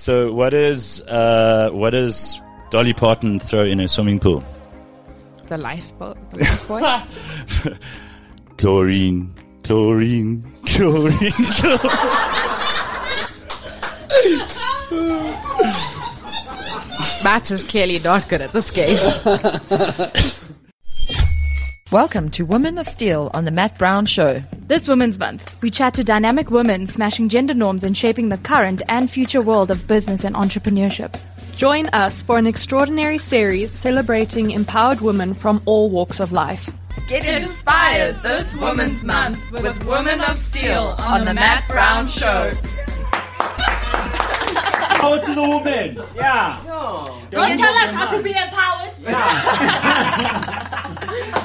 So what is uh, what does Dolly Parton throw in a swimming pool? The lifeboat. The lifeboat. Chlorine, chlorine, chlorine, chlorine. Matt is clearly not good at this game. Welcome to Women of Steel on the Matt Brown Show. This Women's Month, we chat to dynamic women smashing gender norms and shaping the current and future world of business and entrepreneurship. Join us for an extraordinary series celebrating empowered women from all walks of life. Get inspired this Women's Month with Women of Steel on the Matt Brown Show. Power to the woman. Yeah. No. Don't tell us how to be empowered.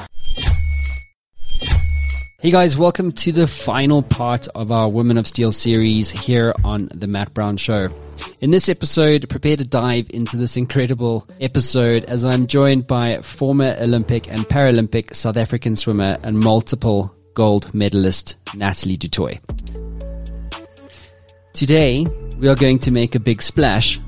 Hey guys, welcome to the final part of our Women of Steel series here on The Matt Brown Show. In this episode, prepare to dive into this incredible episode as I'm joined by former Olympic and Paralympic South African swimmer and multiple gold medalist Natalie du Toit. Today, we are going to make a big splash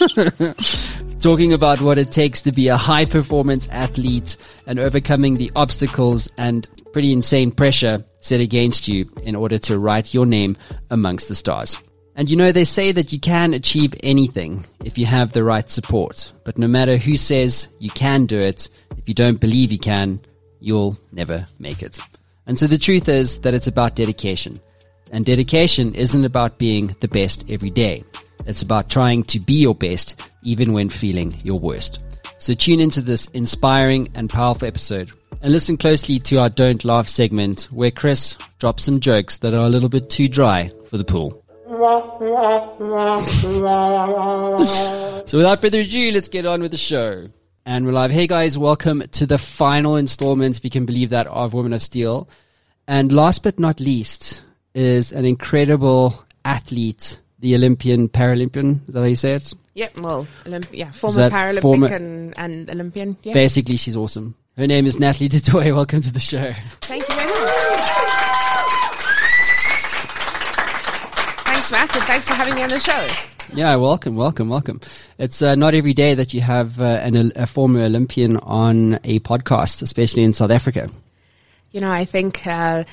talking about what it takes to be a high performance athlete and overcoming the obstacles and pretty insane pressure set against you in order to write your name amongst the stars. And you know, they say that you can achieve anything if you have the right support. But no matter who says you can do it, if you don't believe you can, you'll never make it. And so the truth is that it's about dedication. And dedication isn't about being the best every day. It's about trying to be your best even when feeling your worst. So tune into this inspiring and powerful episode and listen closely to our Don't Laugh segment where Chris drops some jokes that are a little bit too dry for the pool. so without further ado, let's get on with the show. And we're live. Hey guys, welcome to the final installment, if you can believe that, of Women of Steel. And last but not least is an incredible athlete, the Olympian, Paralympian, is that how you say it? yeah, well, Olymp- yeah, former Paralympic former- and, and Olympian. Yeah. Basically, she's awesome. Her name is Natalie du Toit. Welcome to the show. Thank you very much. Thanks, Matt, and thanks for having me on the show. Yeah, welcome, welcome, welcome. It's uh, not every day that you have uh, an, a former Olympian on a podcast, especially in South Africa. You know, I think uh,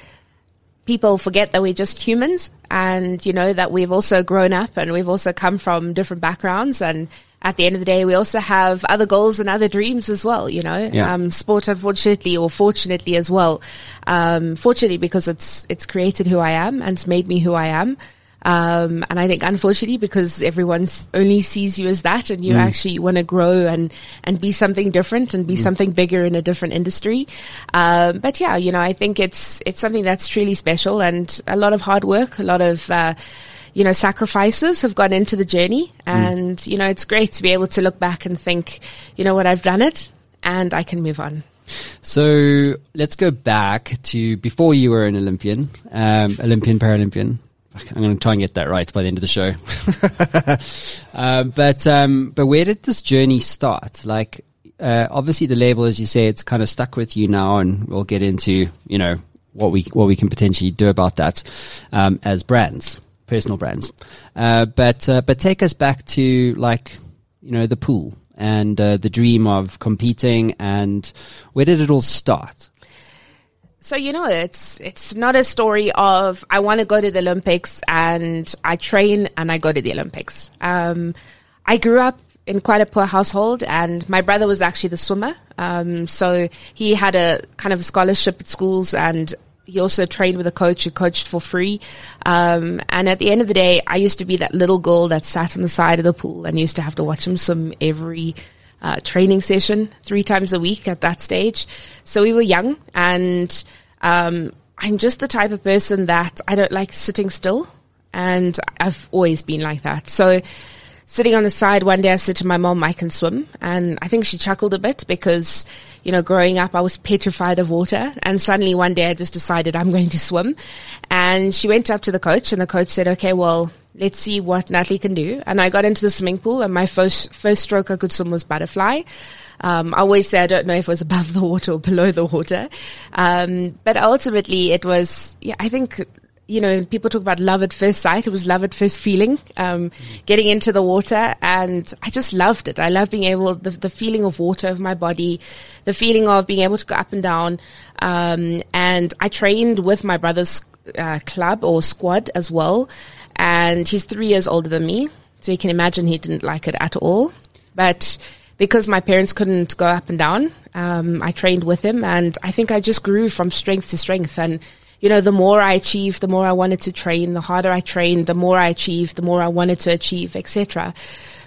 people forget that we're just humans and, you know, that we've also grown up and we've also come from different backgrounds. And at the end of the day, we also have other goals and other dreams as well, you know. Yeah. Um, sport, unfortunately, or fortunately as well. Um, fortunately, because it's, it's created who I am and it's made me who I am. Um, and I think unfortunately because everyone only sees you as that and you actually want to grow and, and be something different and be something bigger in a different industry. Um, but yeah, you know, I think it's, it's something that's truly special and a lot of hard work, a lot of, uh, you know, sacrifices have gone into the journey. And, you know, it's great to be able to look back and think, you know what, I've done it and I can move on. So let's go back to before you were an Olympian, um, Olympian, Paralympian. I'm going to try and get that right by the end of the show. um, but um, but where did this journey start? Like, uh, obviously the label, as you say, it's kind of stuck with you now, and we'll get into you know what we what we can potentially do about that um, as brands, personal brands. Uh, but uh, but take us back to like you know the pool and uh, the dream of competing, and where did it all start? So you know, it's it's not a story of I want to go to the Olympics and I train and I go to the Olympics. Um, I grew up in quite a poor household, and my brother was actually the swimmer. Um, so he had a kind of scholarship at schools, and he also trained with a coach who coached for free. Um, and at the end of the day, I used to be that little girl that sat on the side of the pool and used to have to watch him swim every uh, training session three times a week at that stage. So we were young, and um, I'm just the type of person that I don't like sitting still, and I've always been like that. So sitting on the side one day, I said to my mom, "I can swim," and I think she chuckled a bit because. You know, growing up, I was petrified of water, and suddenly one day I just decided I'm going to swim. And she went up to the coach, and the coach said, "Okay, well, let's see what Natalie can do." And I got into the swimming pool, and my first first stroke I could swim was butterfly. Um, I always say I don't know if it was above the water or below the water, um, but ultimately it was. Yeah, I think you know, people talk about love at first sight. It was love at first feeling, um, getting into the water. And I just loved it. I love being able, the, the feeling of water of my body, the feeling of being able to go up and down. Um, and I trained with my brother's uh, club or squad as well. And he's three years older than me. So you can imagine he didn't like it at all. But because my parents couldn't go up and down, um, I trained with him. And I think I just grew from strength to strength. And you know, the more I achieved, the more I wanted to train, the harder I trained, the more I achieved, the more I wanted to achieve, etc.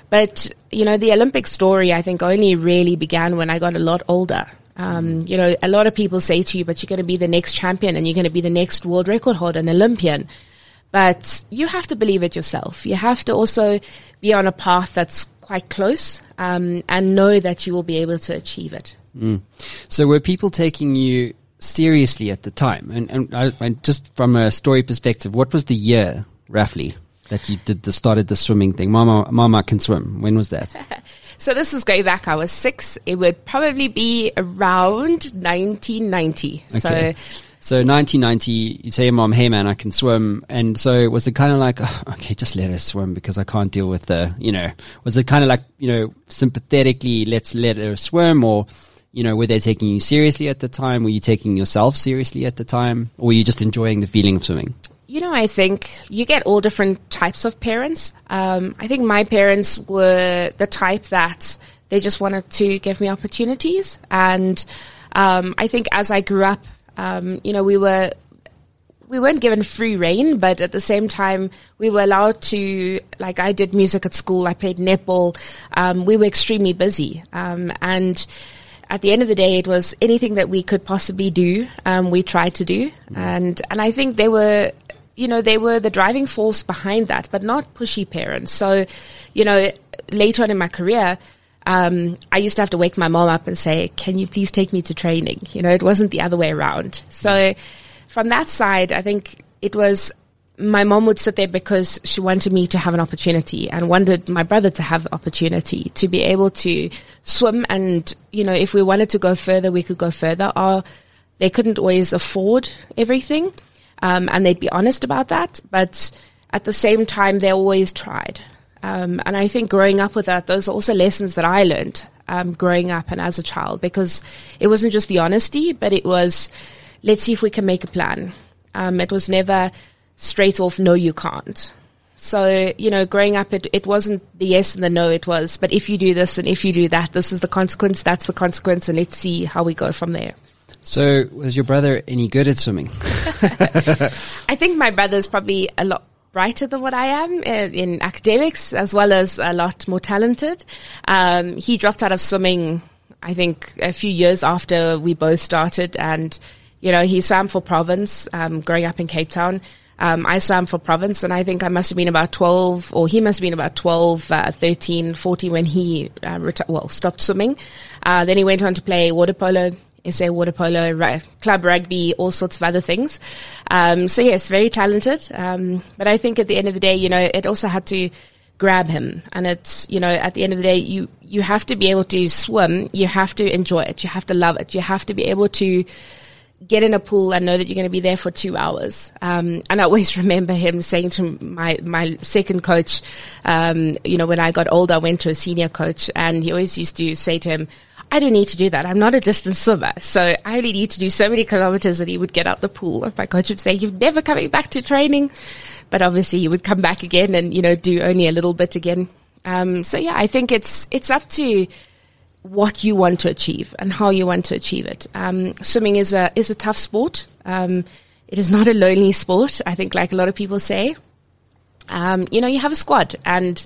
But, you know, the Olympic story, I think, only really began when I got a lot older. Um, you know, a lot of people say to you, but you're going to be the next champion and you're going to be the next world record holder, an Olympian. But you have to believe it yourself. You have to also be on a path that's quite close um, and know that you will be able to achieve it. Mm. So, were people taking you seriously at the time? And, and I, I, just from a story perspective, what was the year roughly that you did the started the swimming thing? Mama, Mama can swim. When was that? so this is going back. I was six. It would probably be around 1990. Okay. So. So 1990, you say your mom, hey man, I can swim. And so was it kind of like, oh, okay, just let her swim because I can't deal with the, you know, was it kind of like, you know, sympathetically, let's let her swim or you know, were they taking you seriously at the time? Were you taking yourself seriously at the time? Or were you just enjoying the feeling of swimming? You know, I think you get all different types of parents. Um, I think my parents were the type that they just wanted to give me opportunities. And um, I think as I grew up, um, you know, we were we weren't given free reign, but at the same time, we were allowed to, like I did music at school, I played netball, um, we were extremely busy. Um, and at the end of the day, it was anything that we could possibly do, um, we tried to do. Mm. And, and I think they were, you know, they were the driving force behind that, but not pushy parents. So, you know, later on in my career, um, I used to have to wake my mom up and say, can you please take me to training? You know, it wasn't the other way around. So from that side, I think it was my mom would sit there because she wanted me to have an opportunity and wanted my brother to have the opportunity to be able to swim. And, you know, if we wanted to go further, we could go further. Or they couldn't always afford everything. Um, and they'd be honest about that. But at the same time, they always tried. Um, and I think growing up with that, those are also lessons that I learned um, growing up and as a child because it wasn't just the honesty, but it was, let's see if we can make a plan. Um, it was never, straight off, no, you can't. So, you know, growing up, it, it wasn't the yes and the no, it was, but if you do this and if you do that, this is the consequence, that's the consequence, and let's see how we go from there. So, was your brother any good at swimming? I think my brother's probably a lot brighter than what I am in, uh, in academics, as well as a lot more talented. Um, he dropped out of swimming, I think, a few years after we both started, and you know, he swam for province um, growing up in Cape Town. Um, I swam for province and I think I must have been about 12 or he must have been about 12, uh, 13, 14 when he, uh, reti- well, stopped swimming. Uh, then he went on to play water polo, SA water polo, club rugby, all sorts of other things. Um, so yes, very talented. Um, but I think at the end of the day, you know, it also had to grab him. And it's, you know, at the end of the day, you, you have to be able to swim. You have to enjoy it. You have to love it. You have to be able to, get in a pool and know that you're going to be there for two hours. Um, and I always remember him saying to my, my second coach, um, you know, when I got older, I went to a senior coach and he always used to say to him, I don't need to do that. I'm not a distance swimmer. So I only need to do so many kilometers that he would get out the pool. My coach would say, you're never coming back to training. But obviously he would come back again and, you know, do only a little bit again. Um, so yeah, I think it's, it's up to, what you want to achieve and how you want to achieve it. Um, swimming is a is a tough sport. Um, it is not a lonely sport. I think, like a lot of people say. Um, you know, you have a squad, and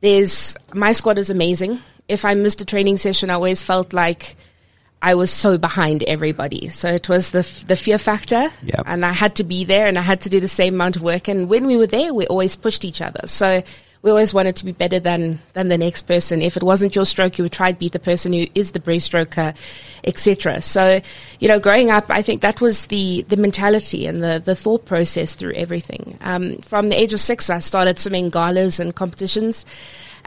there's my squad is amazing. If I missed a training session, I always felt like I was so behind everybody. So it was the the fear factor, yep. and I had to be there, and I had to do the same amount of work. And when we were there, we always pushed each other. So we always wanted to be better than than the next person. If it wasn't your stroke, you would try to beat the person who is the breaststroker, etc. So, you know, growing up, I think that was the the mentality and the the thought process through everything. Um, from the age of six, I started swimming galas and competitions.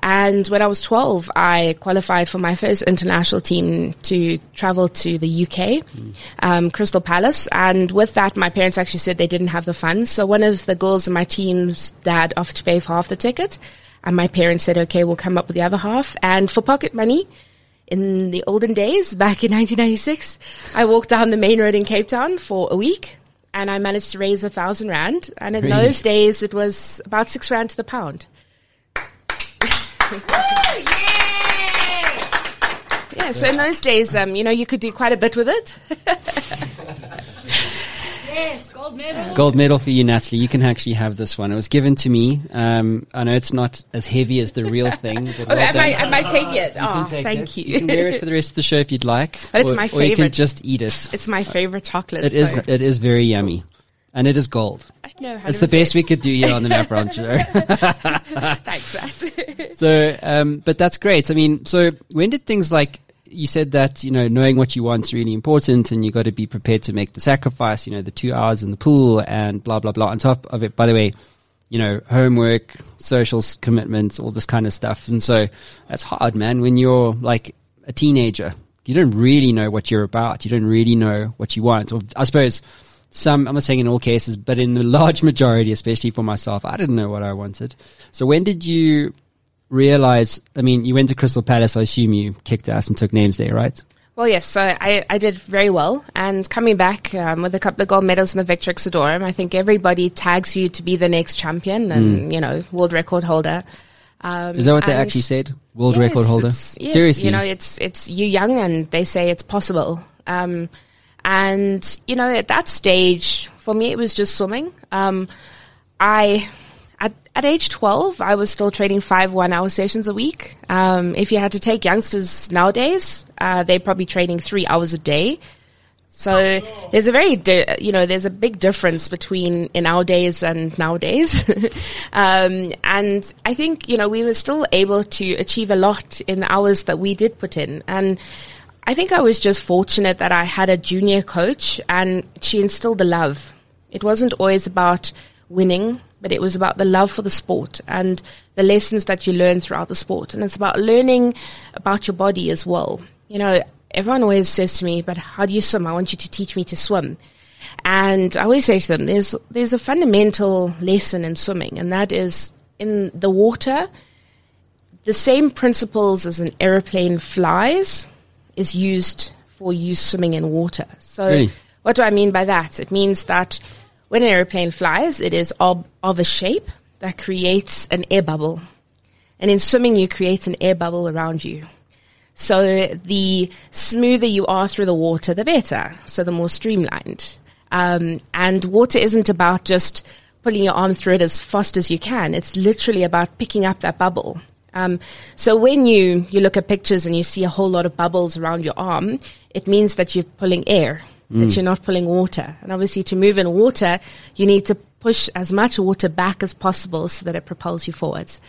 And when I was 12, I qualified for my first international team to travel to the UK, um, Crystal Palace. And with that, my parents actually said they didn't have the funds. So one of the girls in my team's dad offered to pay for half the ticket. And my parents said, okay, we'll come up with the other half. And for pocket money, in the olden days, back in 1996, I walked down the main road in Cape Town for a week and I managed to raise a thousand rand. And in Really? those days, it was about six rand to the pound. Yeah, so in those days, um, you know, you could do quite a bit with it. Yes, gold medal. Gold medal for you, Natalie. You can actually have this one. It was given to me. Um, I know it's not as heavy as the real thing, but well Oh, am, done. I, am I taking it? You Oh, can take thank it. you. You can wear it for the rest of the show if you'd like. But it's or, my Or you can favorite. just eat it. it's my favorite chocolate. It is. so- It is very yummy, and it is gold. Know, It's the best 100%. we could do here on the Matt Show. Thanks, so, um, but that's great. I mean, so when did things like you said that you know knowing what you want is really important, and you got to be prepared to make the sacrifice. You know, the two hours in the pool and blah blah blah. On top of it, by the way, you know, homework, social commitments, all this kind of stuff. And so that's hard, man. When you're like a teenager, you don't really know what you're about. You don't really know what you want. Or I suppose some, I'm not saying in all cases, but in the large majority, especially for myself, I didn't know what I wanted. So when did you realize? I mean, you went to Crystal Palace. I assume you kicked ass and took names there, right? Well, yes, so I, I did very well. And coming back um, with a couple of gold medals in the Victrix Ludorum, I think everybody tags you to be the next champion and, you know, world record holder. Um, Mm. Is that what they actually said? World Yes, record holder? yes, Seriously? you know, it's it's you young, and they say it's possible. Um, and you know, at that stage, for me, it was just swimming. Um, I at at age twelve, I was still training five one-hour sessions a week. Um, if you had to take youngsters nowadays, uh, they're probably training three hours a day. So there's a very, di- you know, there's a big difference between in our days and nowadays. um, and I think, you know, we were still able to achieve a lot in the hours that we did put in. And I think I was just fortunate that I had a junior coach and she instilled the love. It wasn't always about winning, but it was about the love for the sport and the lessons that you learn throughout the sport. And it's about learning about your body as well. You know, everyone always says to me, but how do you swim? I want you to teach me to swim. And I always say to them, there's, there's a fundamental lesson in swimming, and that is in the water, the same principles as an aeroplane flies is used for you swimming in water. So, Really? what do I mean by that? It means that when an aeroplane flies, it is of, of a shape that creates an air bubble. And in swimming, you create an air bubble around you. So the smoother you are through the water, the better. So the more streamlined. Um, and water isn't about just pulling your arm through it as fast as you can. It's literally about picking up that bubble. Um, so when you, you look at pictures and you see a whole lot of bubbles around your arm, it means that you're pulling air, that you're not pulling water. And obviously to move in water, you need to push as much water back as possible so that it propels you forwards.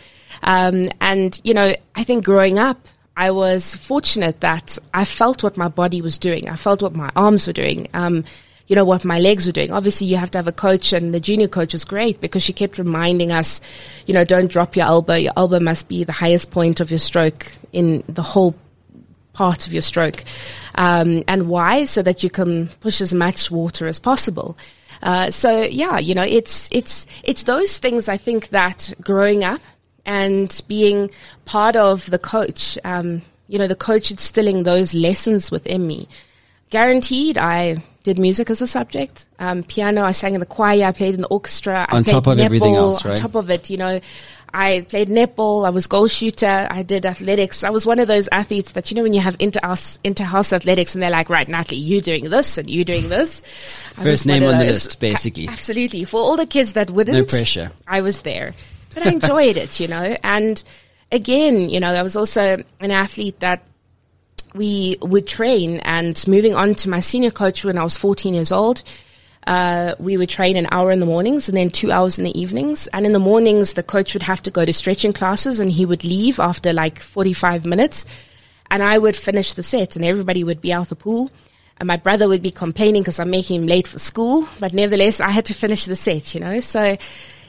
Um, and, you know, I think growing up, I was fortunate that I felt what my body was doing. I felt what my arms were doing. Um, you know, what my legs were doing. Obviously, you have to have a coach, and the junior coach was great because she kept reminding us, you know, don't drop your elbow. Your elbow must be the highest point of your stroke in the whole part of your stroke. Um, and why? So that you can push as much water as possible. Uh, so yeah, you know, it's, it's, it's those things I think that growing up and being part of the coach, um, you know, the coach instilling those lessons within me. Guaranteed, I did music as a subject. Um, piano, I sang in the choir, I played in the orchestra. I On played top of everything else, right? On top of it, you know, I played netball, I was goal shooter, I did athletics. I was one of those athletes that, you know, when you have inter-house, inter-house athletics and they're like, right, Natalie, you doing this and you doing this. First name on the list, basically. A- absolutely. For all the kids that wouldn't. No pressure. I was there. But I enjoyed it, you know, and again, you know, I was also an athlete that we would train and moving on to my senior coach when I was 14 years old, uh, we would train an hour in the mornings and then two hours in the evenings. And in the mornings, the coach would have to go to stretching classes and he would leave after like 45 minutes. And I would finish the set and everybody would be out the pool. And my brother would be complaining because I'm making him late for school. But nevertheless, I had to finish the set, you know. So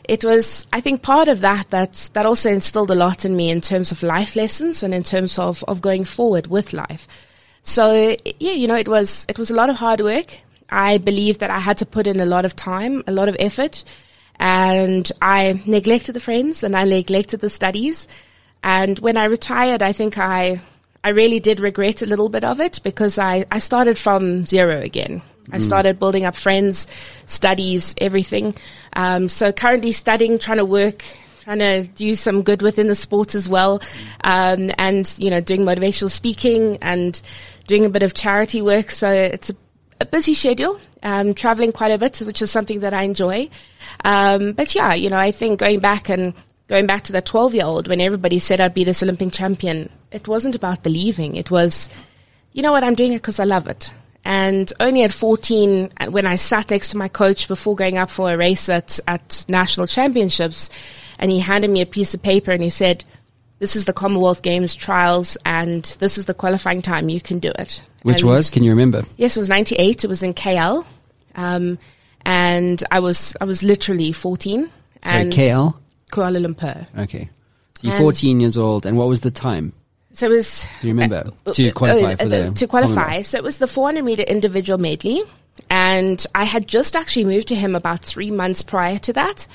it was, I think, part of that that that also instilled a lot in me in terms of life lessons and in terms of of going forward with life. So yeah, you know, it was it was a lot of hard work. I believe that I had to put in a lot of time, a lot of effort, and I neglected the friends and I neglected the studies. And when I retired, I think I I really did regret a little bit of it because I, I started from zero again. I started building up friends, studies, everything. Um, so currently studying, trying to work, trying to do some good within the sport as well, um, and you know doing motivational speaking and doing a bit of charity work. So it's a, a busy schedule. Um, traveling quite a bit, which is something that I enjoy. Um, but yeah, you know, I think going back and going back to the 12 year old when everybody said I'd be this Olympic champion, it wasn't about believing. It was, you know what, I'm doing it because I love it. And only at 14, uh, when I sat next to my coach before going up for a race at, at national championships, and he handed me a piece of paper and he said, this is the Commonwealth Games trials and this is the qualifying time. You can do it. Which And- was? Can you remember? Yes, it was 98. It was in KL. Um, and I was, I was literally 14 Sorry, and KL? Kuala Lumpur. Okay. So you're And- 14 years old, and what was the time? So it was Do you remember? uh, to uh, qualify uh, for uh, the to qualify. So it was the 400 meter individual medley, and I had just actually moved to him about three months prior to that,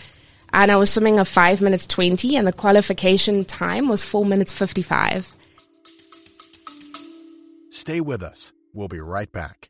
and I was swimming a five minutes 20, and the qualification time was four minutes 55. Stay with us. We'll be right back.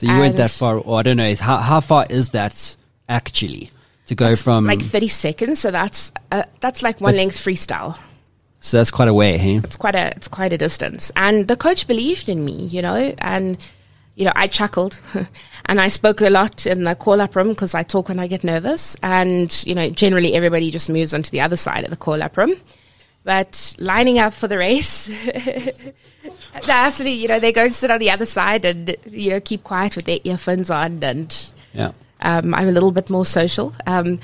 So you went that far, or I don't know, is how, how far is that actually to go from? Like 30 seconds, so that's uh, that's like one length freestyle. so that's quite a way, hey? it's quite a it's quite a distance. And the coach believed in me, you know, and you know I chuckled, and I spoke a lot in the call up room because I talk when I get nervous, and you know generally everybody just moves onto the other side of the call up room, but lining up for the race. Absolutely, you know, they go and sit on the other side and you know keep quiet with their earphones on, and Yeah. um, I'm a little bit more social. Um,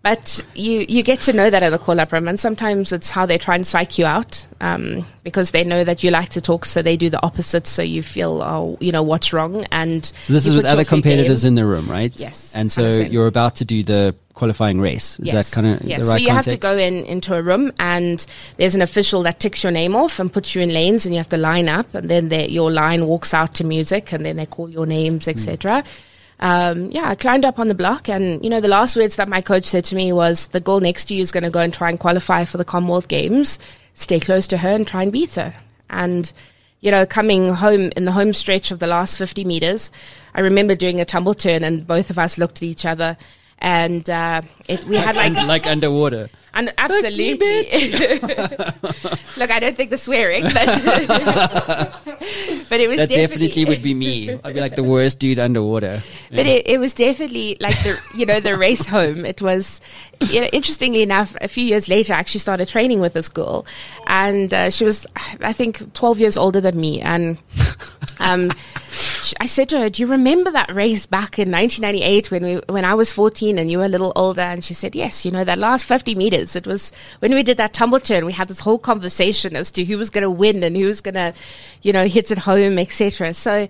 but you, you get to know that in the call up room, and sometimes it's how they try and psych you out um, because they know that you like to talk, so they do the opposite, so you feel, oh, you know, what's wrong. And So this is with other competitors in the room, right? Yes, And so 100%. you're about to do the qualifying race. Is yes. that kind of yes. the right so you have to go in into a room, and there's an official that ticks your name off and puts you in lanes, and you have to line up, and then they, your line walks out to music, and then they call your names, Hmm. etc. Um, yeah, I climbed up on the block, and you know the last words that my coach said to me was, "The girl next to you is going to go and try and qualify for the Commonwealth Games. Stay close to her and try and beat her." And you know, coming home in the home stretch of the last 50 meters, I remember doing a tumble turn, and both of us looked at each other, and uh, it, we had like like underwater. and absolutely. Look, I don't think the swearing, but but it was That definitely, definitely would be me. I'd be like the worst dude underwater. But it, it was definitely like the you know the race home. It was you know, interestingly enough, a few years later, I actually started training with this girl, and uh, she was I think twelve years older than me, and um, I said to her, "Do you remember that race back in 1998 when we when I was 14 and you were a little older?" And she said, "Yes. You know that last 50 meters. It was when we did that tumble turn. We had this whole conversation as to who was going to win and who was going to, you know, hit it home, etc." So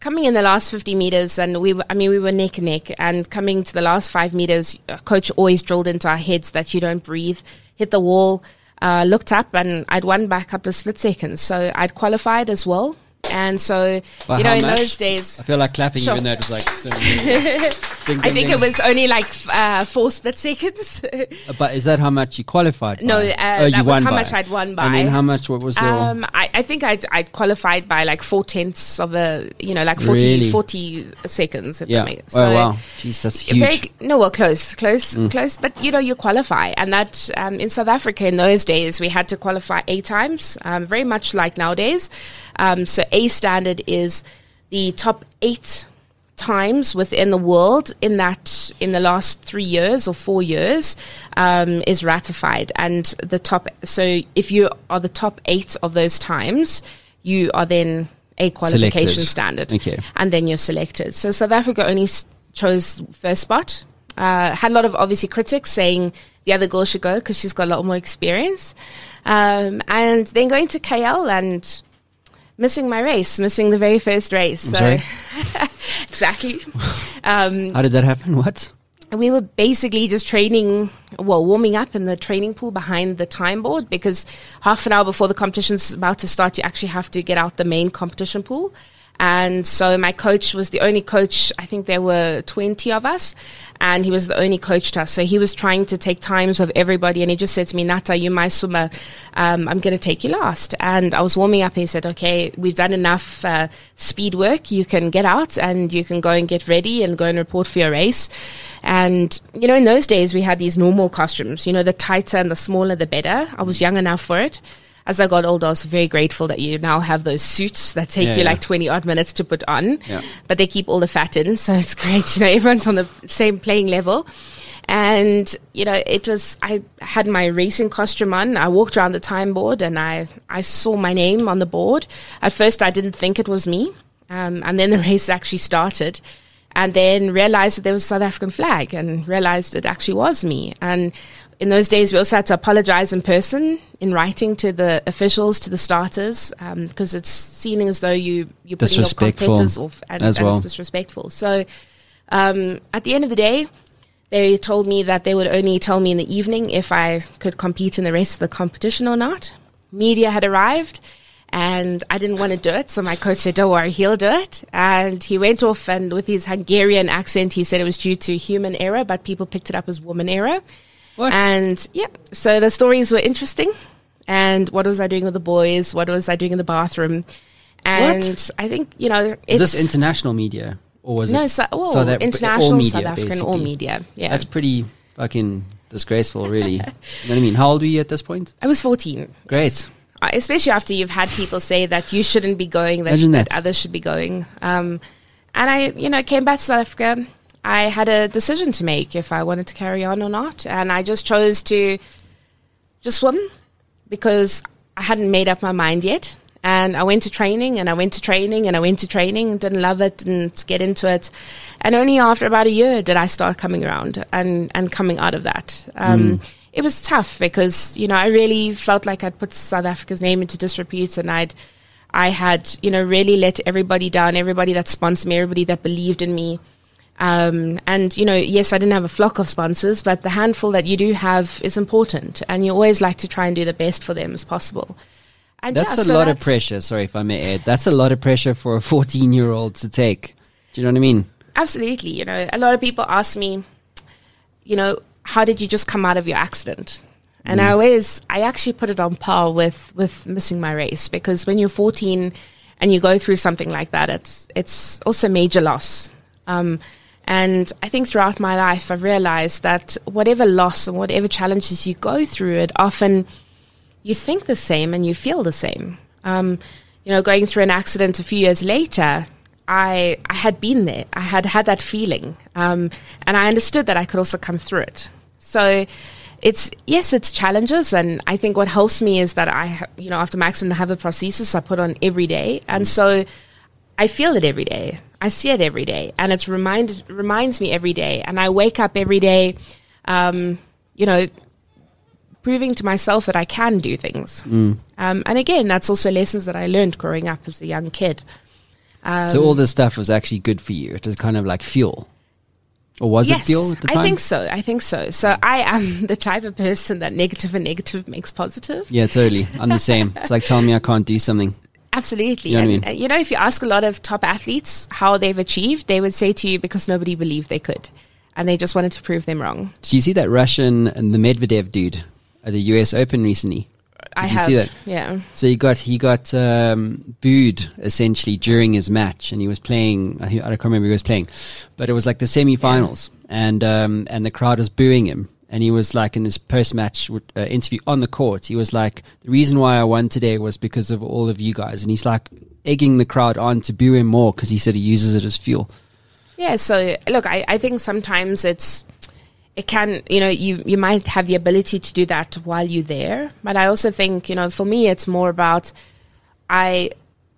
coming in the last 50 meters and we were, I mean we were neck and neck and coming to the last 5 meters uh, coach always drilled into our heads that you don't breathe hit the wall uh, looked up and I'd won by a couple of split seconds so I'd qualified as well And so, By you know, in much? those days, I feel like clapping Sure. even though it was like seven years. Ding, I think ding. it was only like f- uh, four split seconds. Uh, But is that how much you qualified? No, by? uh, oh, you that was how by. much I'd won by. And then how much? What was your? Um, I, I think I'd, I'd qualified by like four tenths of a, you know, like 40, Really? 40 seconds. Yeah. that makes oh wow. Jeez, that's huge. Mm. Very, no, well, close, close, close. But you know, you qualify, and that um, in South Africa in those days we had to qualify eight times, um, very much like nowadays. Um, so A standard is the top eight times within the world in that in the last three years or four years um, is ratified, and the top. So if you are the top eight of those times, you are then a qualification Selected. standard Okay. and then you're selected. So South Africa only s- chose first spot. Uh, had a lot of obviously critics saying the other girl should go because she's got a lot more experience. Um, and then going to KL and missing my race, missing the very first race. I'm so sorry? exactly. Um, How did that happen? What? we were basically just training, well, warming up in the training pool behind the time board because half an hour before the competition's about to start, you actually have to get out the main competition pool. And so my coach was the only coach, I think there were 20 of us, and he was the only coach to us. So he was trying to take times of everybody, and he just said to me, Nata, you're my swimmer. Um, I'm going to take you last. And I was warming up, and he said, Okay, we've done enough uh, speed work. You can get out and you can go and get ready and go and report for your race. And, you know, in those days, we had these normal costumes. You know, the tighter and the smaller, the better. I was young enough for it. As I got older, I was very grateful that you now have those suits that take Yeah, you yeah. like 20 odd minutes to put on. Yeah. But they keep all the fat in. So it's great. You know, everyone's on the same playing level. And, you know, it was, I had my racing costume on. I walked around the time board and I, I saw my name on the board. At first, I didn't think it was me. Um, and then the race actually started and then realized that there was a South African flag and realized it actually was me. And in those days, we also had to apologize in person, in writing to the officials, to the starters, because it's seen as though you, you're putting your competitors off and, as and well. it's disrespectful. So um, at the end of the day, they told me that they would only tell me in the evening if I could compete in the rest of the competition or not. Media had arrived and I didn't want to do it. So my coach said, Don't worry, he'll do it. And he went off and with his Hungarian accent, he said it was due to human error, but people picked it up as woman error. What? And yeah, so the stories were interesting. And what was I doing with the boys? What was I doing in the bathroom? And I think, you know, Is it's this international media or was no, it? so, oh, South Af- international, all media, South African, all media. Yeah, That's pretty fucking disgraceful, really. you know what I mean? How old were you at this point? I was 14. Great. Uh, especially after you've had people say that you shouldn't be going, that, that that. others should be going. Um, and I, you know, came back to South Africa. I had a decision to make if I wanted to carry on or not, and I just chose to just swim because I hadn't made up my mind yet. And I went to training, and I went to training, and I went to training. Didn't love it, didn't get into it, and only after about a year did I start coming around and and coming out of that. Um, It was tough because you know I really felt like I'd put South Africa's name into disrepute, and I'd I had you know really let everybody down, everybody that sponsored me, everybody that believed in me. Um, and you know, yes, I didn't have a flock of sponsors, but the handful that you do have is important, and you always like to try and do the best for them as possible. And That's yeah, a so lot of pressure. Sorry if I may add. That's a lot of pressure for a 14 year old to take. Do you know what I mean? Absolutely. You know, a lot of people ask me, you know, how did you just come out of your accident? And I always, I actually put it on par with with missing my race because when you're 14 and you go through something like that, it's it's also major loss. Um, and I think throughout my life, I've realized that whatever loss and whatever challenges you go through, it often you think the same and you feel the same. Um, you know, going through an accident a few years later, I I had been there. I had had that feeling, um, and I understood that I could also come through it. So. It's yes, it's challenges, and I think what helps me is that I, you know, after my accident, I have the prosthesis I put on every day, and so I feel it every day. I see it every day, and it's reminded reminds me every day. And I wake up every day, um, you know, proving to myself that I can do things. Um, and again, that's also lessons that I learned growing up as a young kid. Um, so all this stuff was actually good for you. It was kind of like fuel. Or was yes, it fuel at the time? I think so. I think so. So I am the type of person that negative and negative makes positive. Yeah, totally. I'm the same. It's like telling me I can't do something. Absolutely. You know what I mean? uh, you know, if you ask a lot of top athletes how they've achieved, they would say to you because nobody believed they could. And they just wanted to prove them wrong. Did you see that Russian and the Medvedev dude at the US Open recently? I you have. see that? Yeah. So he got he got um, booed essentially during his match, and he was playing. I, can't remember who he was playing, but it was like the semi-finals, and um, and the crowd was booing him. And he was like in his post-match uh, interview on the court, he was like, "The reason why I won today was because of all of you guys." And he's like egging the crowd on to boo him more because he said he uses it as fuel. Yeah, so look, I, I think sometimes it's it can you know you you might have the ability to do that while you're there, but I also think you know for me it's more about I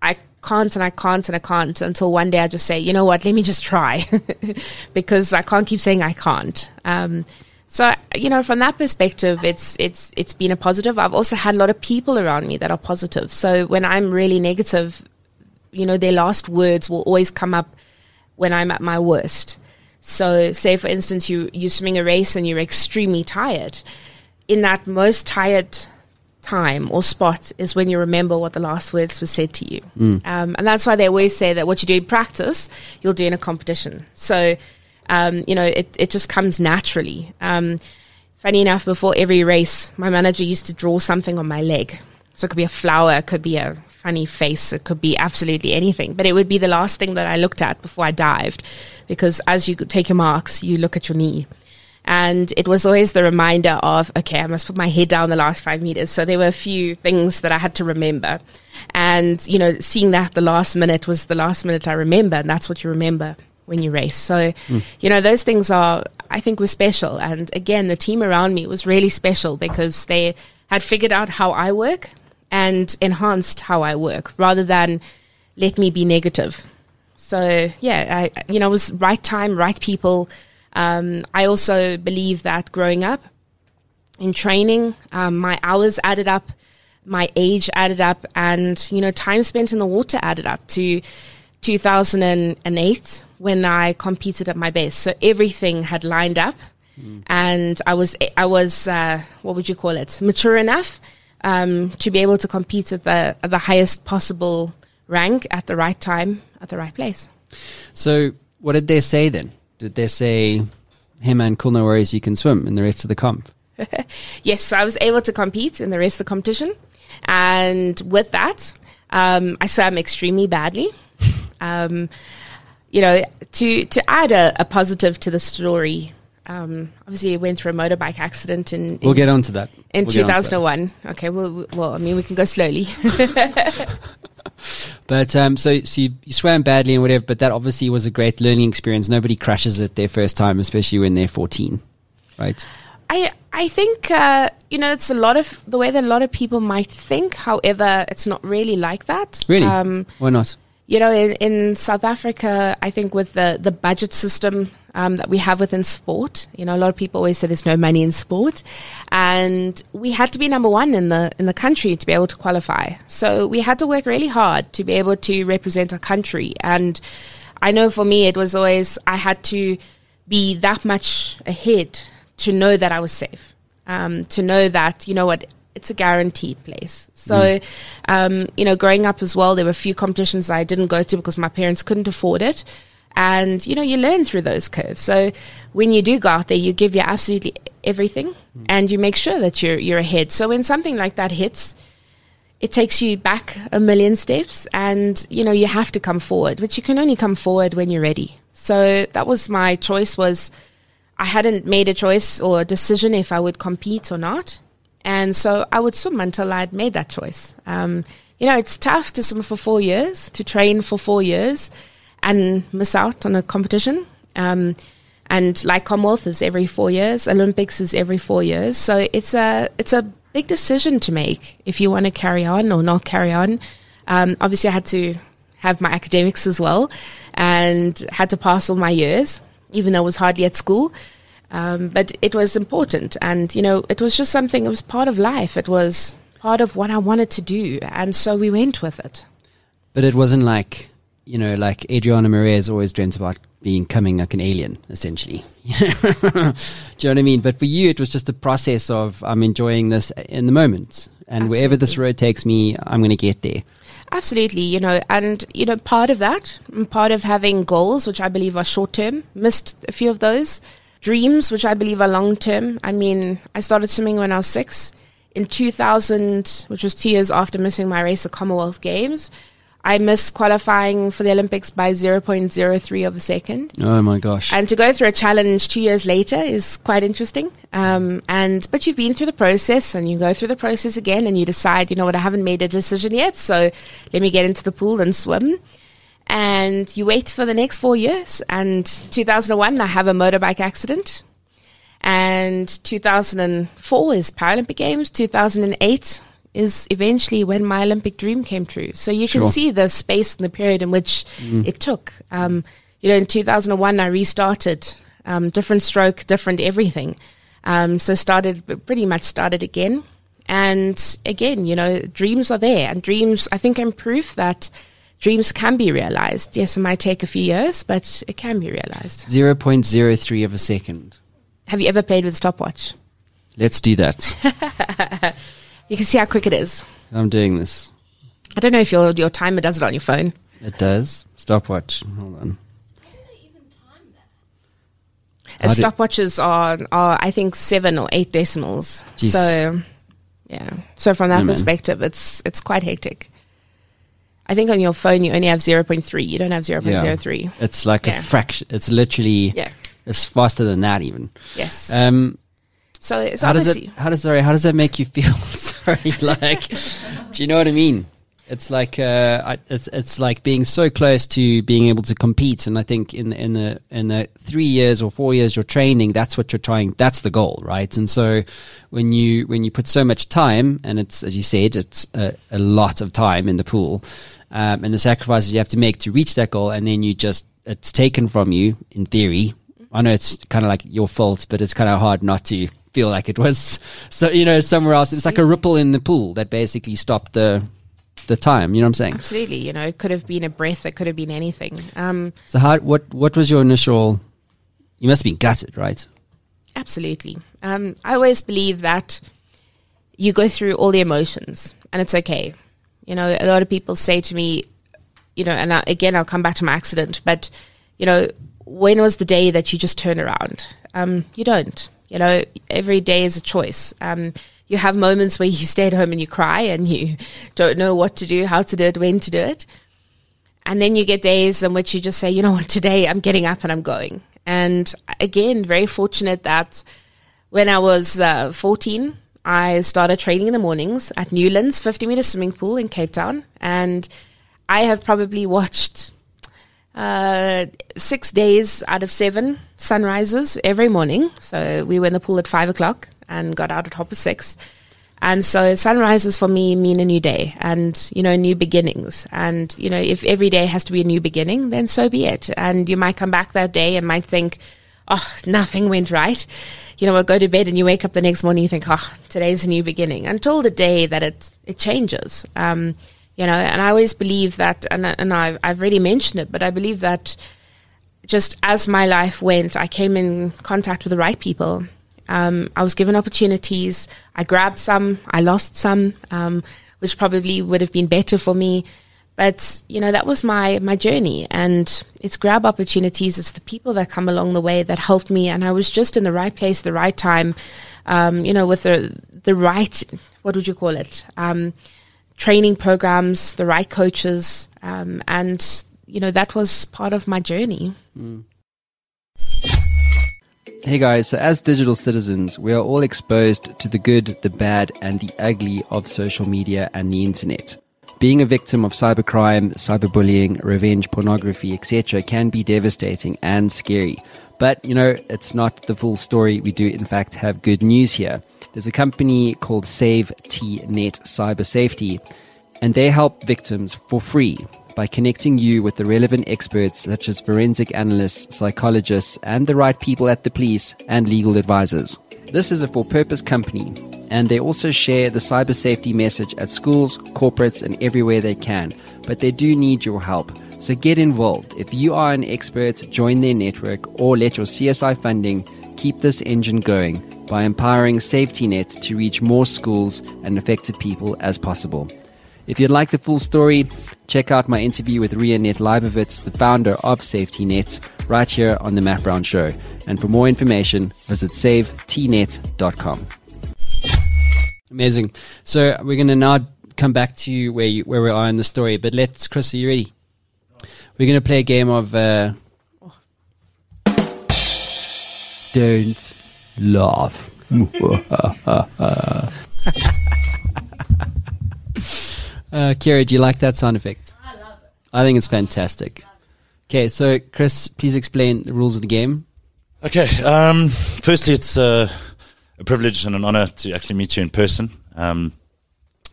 I can't and I can't and I can't until one day I just say you know what let me just try because I can't keep saying I can't. Um, so you know from that perspective it's it's it's been a positive. I've also had a lot of people around me that are positive. So when I'm really negative, you know their last words will always come up when I'm at my worst. So, say for instance, you you swimming a race and you're extremely tired. In that most tired time or spot is when you remember what the last words were said to you, um, and that's why they always say that what you do in practice, you'll do in a competition. So, um, you know, it it just comes naturally. Um, funny enough, before every race, my manager used to draw something on my leg. So it could be a flower, it could be a funny face, it could be absolutely anything. But it would be the last thing that I looked at before I dived, because as you take your marks, you look at your knee. And it was always the reminder of, okay, I must put my head down the last five meters. So there were a few things that I had to remember. And, you know, seeing that the last minute was the last minute I remember, and that's what you remember when you race. So, you know, those things are, I think, were special. And again, the team around me was really special because they had figured out how I work and enhanced how I work rather than let me be negative. So, yeah, I, you know, it was right time, right people. Um, I also believe that growing up in training, um, my hours added up, my age added up, and, you know, time spent in the water added up to 2008 when I competed at my best. So everything had lined up. And I was, I was, uh, what would you call it? Mature enough um, to be able to compete at the at the highest possible rank at the right time at the right place. So what did they say then? Did they say, "Hey man, cool, no worries, you can swim," in the rest of the comp? Yes, so I was able to compete in the rest of the competition, and with that, um, I swam extremely badly. Um, you know, to to add a, a positive to the story, um, obviously I went through a motorbike accident in, in We'll get on to that. in We'll get onto that. 2001. Okay, well, well, I mean, we can go slowly. But um, so, so you, you swam badly and whatever, but that obviously was a great learning experience. Nobody crashes it their first time, especially when they're 14, right? I I think uh, you know it's a lot of the way that a lot of people might think. However, it's not really like that. Really? Um, Why not? You know, in, in South Africa, I think with the, the budget system um, that we have within sport, you know, a lot of people always say there's no money in sport, and we had to be number one in the in the country to be able to qualify. So we had to work really hard to be able to represent our country. And I know for me, it was always I had to be that much ahead to know that I was safe, um, to know that you know what it's a guaranteed place. So, um, you know, growing up as well, there were a few competitions I didn't go to because my parents couldn't afford it. And, you know, you learn through those curves. So when you do go out there, you give your absolutely everything and you make sure that you're, you're ahead. So when something like that hits, it takes you back a million steps and, you know, you have to come forward, but you can only come forward when you're ready. So that was my choice was I hadn't made a choice or a decision if I would compete or not. And so I would swim until I'd made that choice. Um, you know, it's tough to swim for four years, to train for four years and miss out on a competition. Um, and like Commonwealth is every four years, Olympics is every four years. So it's a, it's a big decision to make if you want to carry on or not carry on. Um, obviously I had to have my academics as well and had to pass all my years, even though I was hardly at school. Um, but it was important. And, you know, it was just something, it was part of life. It was part of what I wanted to do. And so we went with it. But it wasn't like, you know, like Adriana Marez always dreamt about being coming like an alien, essentially. Do you know what I mean? But for you, it was just a process of I'm enjoying this in the moment. And wherever this road takes me, I'm going to get there. Absolutely, you know, and you know, part of that, part of having goals, which I believe are short term, missed a few of those. Dreams, which I believe are long term. I mean, I started swimming when I was six. In 2000, which was two years after missing my race at Commonwealth Games, I missed qualifying for the Olympics by 0.03 of a second. Oh my gosh. And to go through a challenge two years later is quite interesting. Um, and but you've been through the process, and you go through the process again, and you decide, you know what, I haven't made a decision yet, so let me get into the pool and swim. And you wait for the next four years. And 2001, I have a motorbike accident. And 2004 is Paralympic Games. 2008 is eventually when my Olympic dream came true. So you can Sure. see the space and the period in which it took. Um, you know, in 2001, I restarted, um, different stroke, different everything. Um, so started, pretty much started again. And again, you know, dreams are there. And dreams, I think I'm proof that dreams can be realized. Yes, it might take a few years, but it can be realized. 0.03 of a second. Have you ever played with a stopwatch? Let's do that. You can see how quick it is. I'm doing this. I don't know if your, your timer does it on your phone. It does. Stopwatch. Hold on. Uh, How do- they even time that? stopwatches are, are, I think, seven or eight decimals. Jeez. So, yeah. So from that man. perspective, it's it's quite hectic. I think on your phone you only have zero point three. You don't have zero point zero three. It's like Yeah. a fraction. It's literally. Yeah. It's faster than that even. Yes. Um, so it's how does obviously it? How does sorry? How does that make you feel? sorry, like, do you know what I mean? It's like uh, I, it's it's like being so close to being able to compete, and I think in in the in the three years or four years you're training, that's what you're trying. That's the goal, right? And so when you when you put so much time, and it's as you said, it's a, a lot of time in the pool, um, and the sacrifices you have to make to reach that goal, and then you just it's taken from you in theory. I know it's kind of like your fault, but it's kind of hard not to feel like it was so you know somewhere else. It's like a ripple in the pool that basically stopped the the time. You know what I'm saying? absolutely. You know, it could have been a breath. It could have been anything. Um, So how what what was your initial? You must have been gutted, right? Absolutely. Um, I always believe that you go through all the emotions and it's okay. You know, a lot of people say to me, you know, and I, again, I'll come back to my accident, but, you know, when was the day that you just turn around? Um, you don't. You know, every day is a choice. Um, you have moments where you stay at home and you cry and you don't know what to do, how to do it, when to do it. And then you get days in which you just say, you know what, today I'm getting up and I'm going. And again, very fortunate that when I was uh, 14, I started training in the mornings at Newlands 50 meter swimming pool in Cape Town. And I have probably watched uh, six days out of seven sunrises every morning. So we were in the pool at five o'clock and got out at half past six. And so sunrises for me mean a new day and, you know, new beginnings. And, you know, if every day has to be a new beginning, then so be it. And you might come back that day and might think, oh, nothing went right. You know, or go to bed and you wake up the next morning, you think, oh, today's a new beginning until the day that it, it changes. Um, you know, and I always believe that, and, and I've, I've already mentioned it, but I believe that just as my life went, I came in contact with the right people. Um, I was given opportunities. I grabbed some, I lost some, um, which probably would have been better for me. But you know that was my my journey, and it's grab opportunities. It's the people that come along the way that helped me, and I was just in the right place, the right time. Um, you know, with the the right what would you call it? Um, training programs, the right coaches, um, and you know that was part of my journey. Hey guys, so as digital citizens, we are all exposed to the good, the bad, and the ugly of social media and the internet. Being a victim of cybercrime, cyberbullying, revenge pornography, etc., can be devastating and scary. But, you know, it's not the full story. We do, in fact, have good news here. There's a company called Save T-Net Cyber Safety, and they help victims for free by connecting you with the relevant experts such as forensic analysts, psychologists, and the right people at the police and legal advisors. This is a for purpose company, and they also share the cyber safety message at schools, corporates, and everywhere they can. But they do need your help. So get involved. If you are an expert, join their network or let your CSI funding keep this engine going by empowering SaveTNet to reach more schools and affected people as possible. If you'd like the full story, check out my interview with Rianette Leibowitz, the founder of SaveTNet, right here on The Matt Brown Show. And for more information, visit savetnet.com. Amazing. So we're going to now come back to you where you, where we are in the story. But let's, Chris, are you ready? We're going to play a game of uh, don't laugh. uh, Kira, do you like that sound effect? I love it. I think it's fantastic. Okay, so Chris, please explain the rules of the game. Okay. Um, firstly, it's uh, a privilege and an honor to actually meet you in person. Um,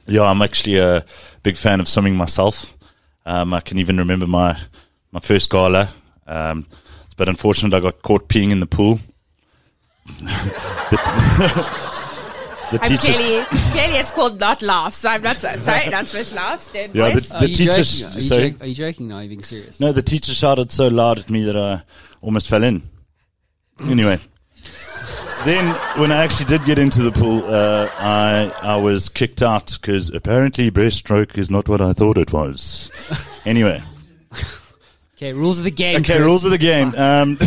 yeah, I'm actually a big fan of swimming myself. Um, I can even remember my my first gala. Um, it's but unfortunate I got caught peeing in the pool. the, the I'm teacher, clearly, clearly it's called not laughs. I'm not sorry, not supposed to laugh. Don't Yeah, boys. the- Are you teacher- joking? Are you, sorry? joke- are you joking now? Are you being serious? no, the teacher shouted so loud at me that I almost fell in. Anyway, then when I actually did get into the pool, uh, I I was kicked out because apparently breaststroke is not what I thought it was. Anyway. Okay, rules of the game. Okay, Chris. rules of the game. Um,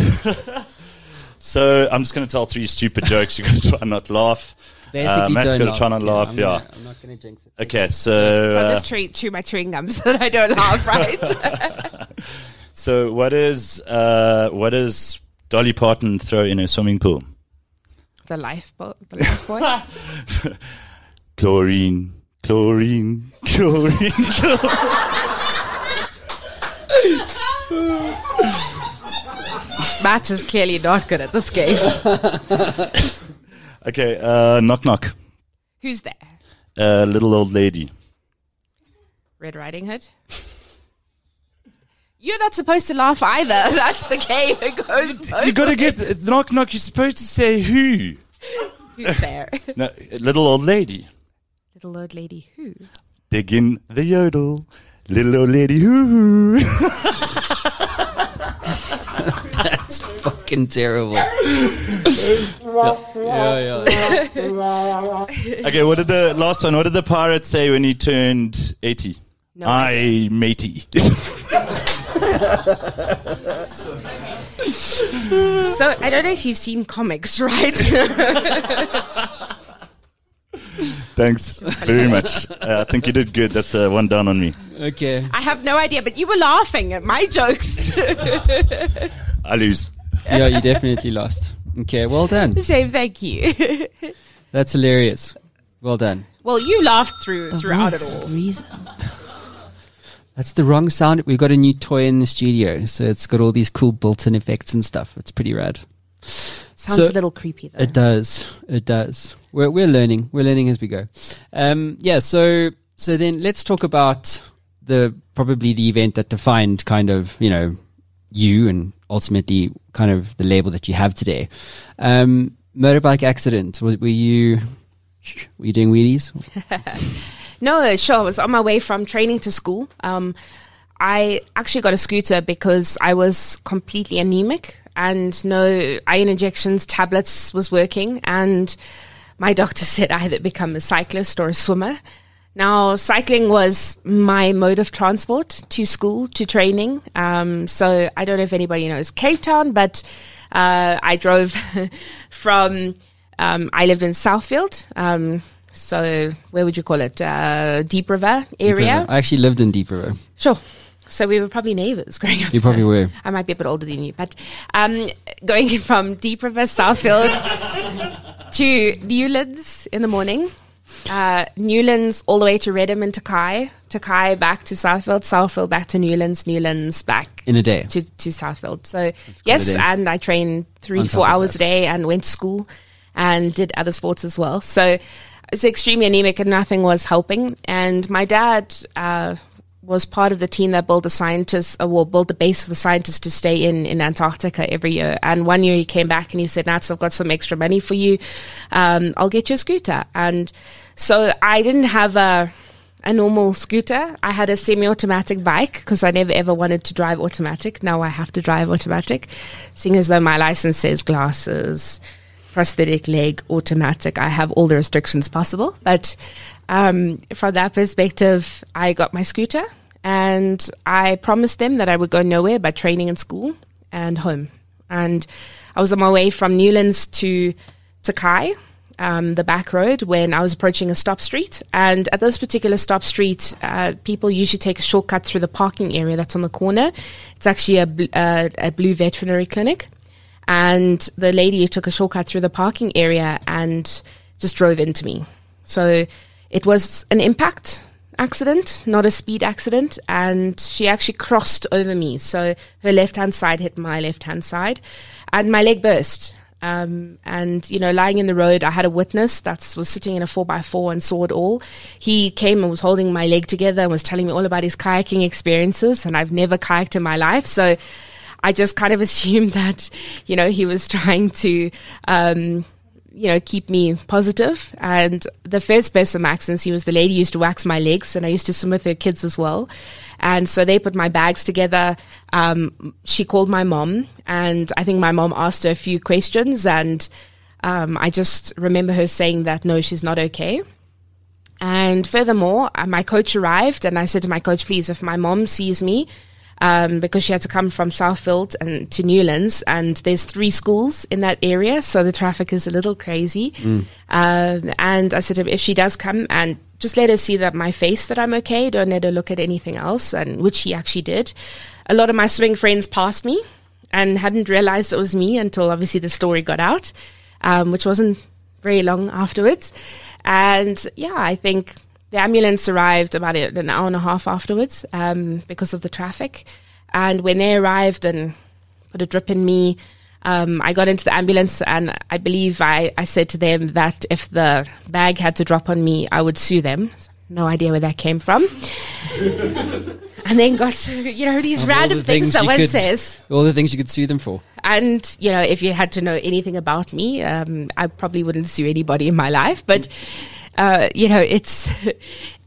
so I'm just going to tell three stupid jokes. You're going to try and not laugh. Basically, uh, Matt's gonna try not Okay, laugh, I'm yeah. Gonna, I'm not going to jinx it. Okay, so So I'll uh, just chew, chew my chewing gum so that I don't laugh, right? so what is uh, what does Dolly Parton throw in a swimming pool? the lifeboat, the lifeboat. Chlorine, chlorine, chlorine. chlorine. Matt is clearly not good at this game. Okay, uh, knock knock. Who's there? Uh, little old lady. Red Riding Hood. You're not supposed to laugh either. That's the game. It goes. You got to ways. get knock knock. You're supposed to say who. Who's there? No, little old lady. Little old lady. Who? Dig in the yodel. Little old lady who. That's fucking terrible. yeah, yeah, yeah. Okay, what did the last one? What did the pirate say when he turned eighty? No I matey. So I don't know if you've seen comics, right? Thanks very much. Uh, I think you did good. That's uh, one down on me. Okay. I have no idea, but you were laughing at my jokes. I lose. Yeah, you definitely lost. Okay, well done. Shame, thank you. That's hilarious. Well done. well, you laughed through throughout it all. That's the wrong sound. We've got a new toy in the studio, so it's got all these cool built-in effects and stuff. It's pretty rad. Sounds So- a little creepy though. It does. It does. We're we're learning. We're learning as we go. Um, yeah. So so then let's talk about the probably the event that defined kind of you know you and ultimately kind of the label that you have today. Um, motorbike accident. Was, were you were you doing wheelies? No, sure. I was on my way from training to school. Um, I actually got a scooter because I was completely anemic and no iron injections, tablets was working. And my doctor said I had become a cyclist or a swimmer. Now, cycling was my mode of transport to school, to training. Um, so I don't know if anybody knows Cape Town, but uh, I drove from, um, I lived in Southfield. Um, so where would you call it? Uh, Diep River area. I actually lived in Diep River. Sure. So we were probably neighbors growing up. You probably were. I might be a bit older than you, but um, going from Diep River, Southfield to Newlands in the morning, uh, Newlands all the way to Redham and Tokai, Tokai back to Southfield, Southfield back to Newlands, Newlands back In a day. to, to Southfield. So yes, and I trained three, On four hours a day and went to school and did other sports as well. So I was extremely anemic and nothing was helping. And my dad uh, was part of the team that built the scientists, uh, well, built the base for the scientists to stay in, in Antarctica every year. And one year he came back and he said, Nats, I've got some extra money for you. Um, I'll get you a scooter. And so I didn't have a, a normal scooter. I had a semi-automatic bike because I never ever wanted to drive automatic. Now I have to drive automatic, seeing as though my license says glasses, prosthetic leg, automatic. I have all the restrictions possible. But um, from that perspective, I got my scooter and I promised them that I would go nowhere but training in school and home. And I was on my way from Newlands to Tokai, um, the back road, when I was approaching a stop street. And at this particular stop street, uh, people usually take a shortcut through the parking area that's on the corner. It's actually a, bl- uh, a blue veterinary clinic. And the lady took a shortcut through the parking area and just drove into me. So it was an impact accident, not a speed accident, and she actually crossed over me. So her left hand side hit my left hand side, and my leg burst. Um, and you know, lying in the road, I had a witness that was sitting in a four by four and saw it all. He came and was holding my leg together and was telling me all about his kayaking experiences, and I've never kayaked in my life, so. I just kind of assumed that, you know, he was trying to, um, you know, keep me positive. And the first person, Max, since he was the lady, used to wax my legs, and I used to swim with her kids as well. And so they put my bags together. Um, she called my mom, and I think my mom asked her a few questions, and um, I just remember her saying that no, she's not okay. And furthermore, uh, my coach arrived, and I said to my coach, please, if my mom sees me, um, because she had to come from Southfield and to Newlands, and there's three schools in that area, so the traffic is a little crazy. Um, and I said, if she does come, and just let her see that my face that I'm okay. Don't let her look at anything else, and which she actually did. A lot of my swimming friends passed me and hadn't realized it was me until obviously the story got out, um, which wasn't very long afterwards. And yeah, I think the ambulance arrived about an hour and a half afterwards um, because of the traffic. And when they arrived and put a drip in me, um, I got into the ambulance and I believe I, I said to them that if the bag had to drop on me, I would sue them. No idea where that came from. and then got to, you know, these all random the things, that one could- says. All the things you could sue them for. And, you know, if you had to know anything about me, um, I probably wouldn't sue anybody in my life. But, uh, you know, it's.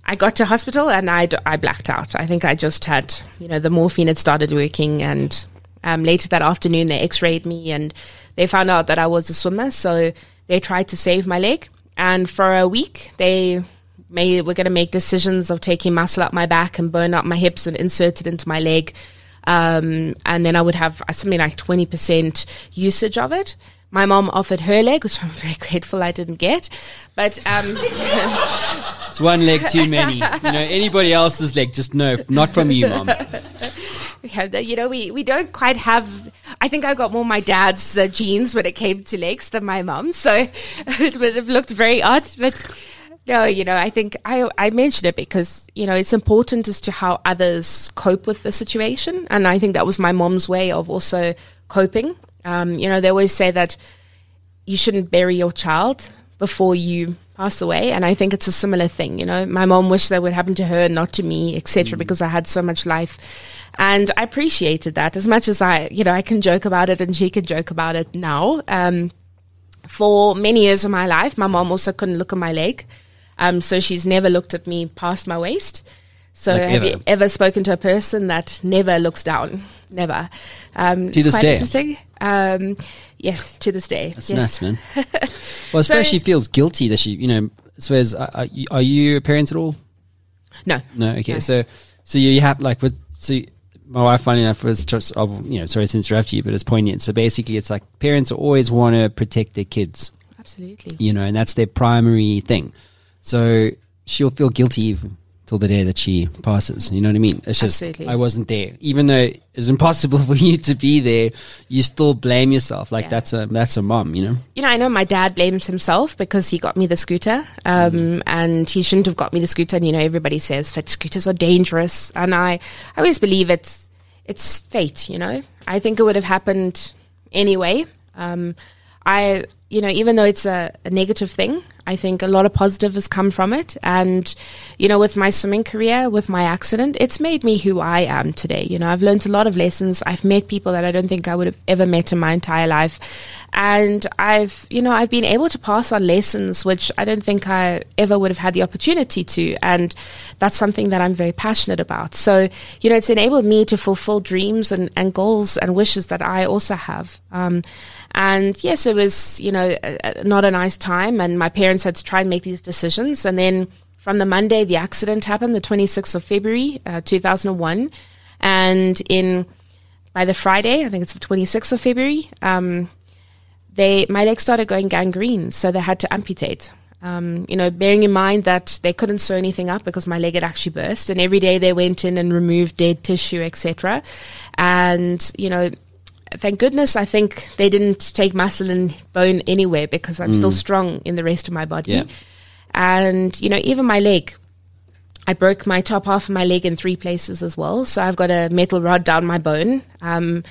I got to hospital and I, I blacked out. I think I just had, you know, the morphine had started working. And um, later that afternoon, they x rayed me and they found out that I was a swimmer. So they tried to save my leg. And for a week, they may, were going to make decisions of taking muscle up my back and bone up my hips and insert it into my leg um, and then I would have something like 20% usage of it. My mom offered her leg, which I'm very grateful I didn't get. But um, It's one leg too many. You know, anybody else's leg, just no, not from you, mom. yeah, you know, we, we don't quite have. I think I got more my dad's uh, genes when it came to legs than my mum, so it would have looked very odd. But no, you know, I think I I mentioned it because you know it's important as to how others cope with the situation, and I think that was my mom's way of also coping. Um, you know, they always say that you shouldn't bury your child before you pass away and i think it's a similar thing you know. My mom wished that would happen to her not to me etc because i had so much life. And i appreciated that as much as i you know i can joke about it and she can joke about it now. Um, for many years of my life my mom also couldn't look at my leg. Um, so she's never looked at me past my waist. So Like have you ever? ever spoken to a person that never looks down never um, To this day? interesting um, yeah to this day That's yes. nuts, man. Well, I suppose So- she feels guilty that she, you know, I suppose, are, are you- are you a parent at all? no No, okay. No. So, so you have like with so my wife, funny enough, was just oh, you know, sorry to interrupt you, but it's poignant. So basically, it's like parents always want to protect their kids, absolutely you know, and that's their primary thing. So she'll feel guilty even till the day that she passes. You know what I mean? It's just Absolutely. I wasn't there, even though it's impossible for you to be there. You still blame yourself, like Yeah. that's a that's a mom, you know. you know, I know my dad blames himself because he got me the scooter, um, and he shouldn't have got me the scooter. And you know, everybody says that scooters are dangerous, and I, I always believe it's it's fate. You know, I think it would have happened anyway. Um, I, you know, even though it's a, a negative thing, I think a lot of positive has come from it. And, you know, with my swimming career, with my accident, it's made me who I am today. You know, I've learned a lot of lessons. I've met people that I don't think I would have ever met in my entire life. And I've, you know, I've been able to pass on lessons which I don't think I ever would have had the opportunity to. And that's something that I'm very passionate about. So, you know, it's enabled me to fulfill dreams and, and goals and wishes that I also have. Um, and yes, it was, you know, not a nice time. And my parents had to try and make these decisions. And then from the Monday, the accident happened, the 26th of February, uh, 2001. And in, by the Friday, I think it's the 26th of February, um, they, my leg started going gangrene. So they had to amputate. Um, you know, bearing in mind that they couldn't sew anything up because my leg had actually burst, and every day they went in and removed dead tissue, etc. And you know, thank goodness, I think they didn't take muscle and bone anywhere because I'm still strong in the rest of my body. Yeah. And you know, even my leg, I broke my top half of my leg in three places as well. So I've got a metal rod down my bone. Um,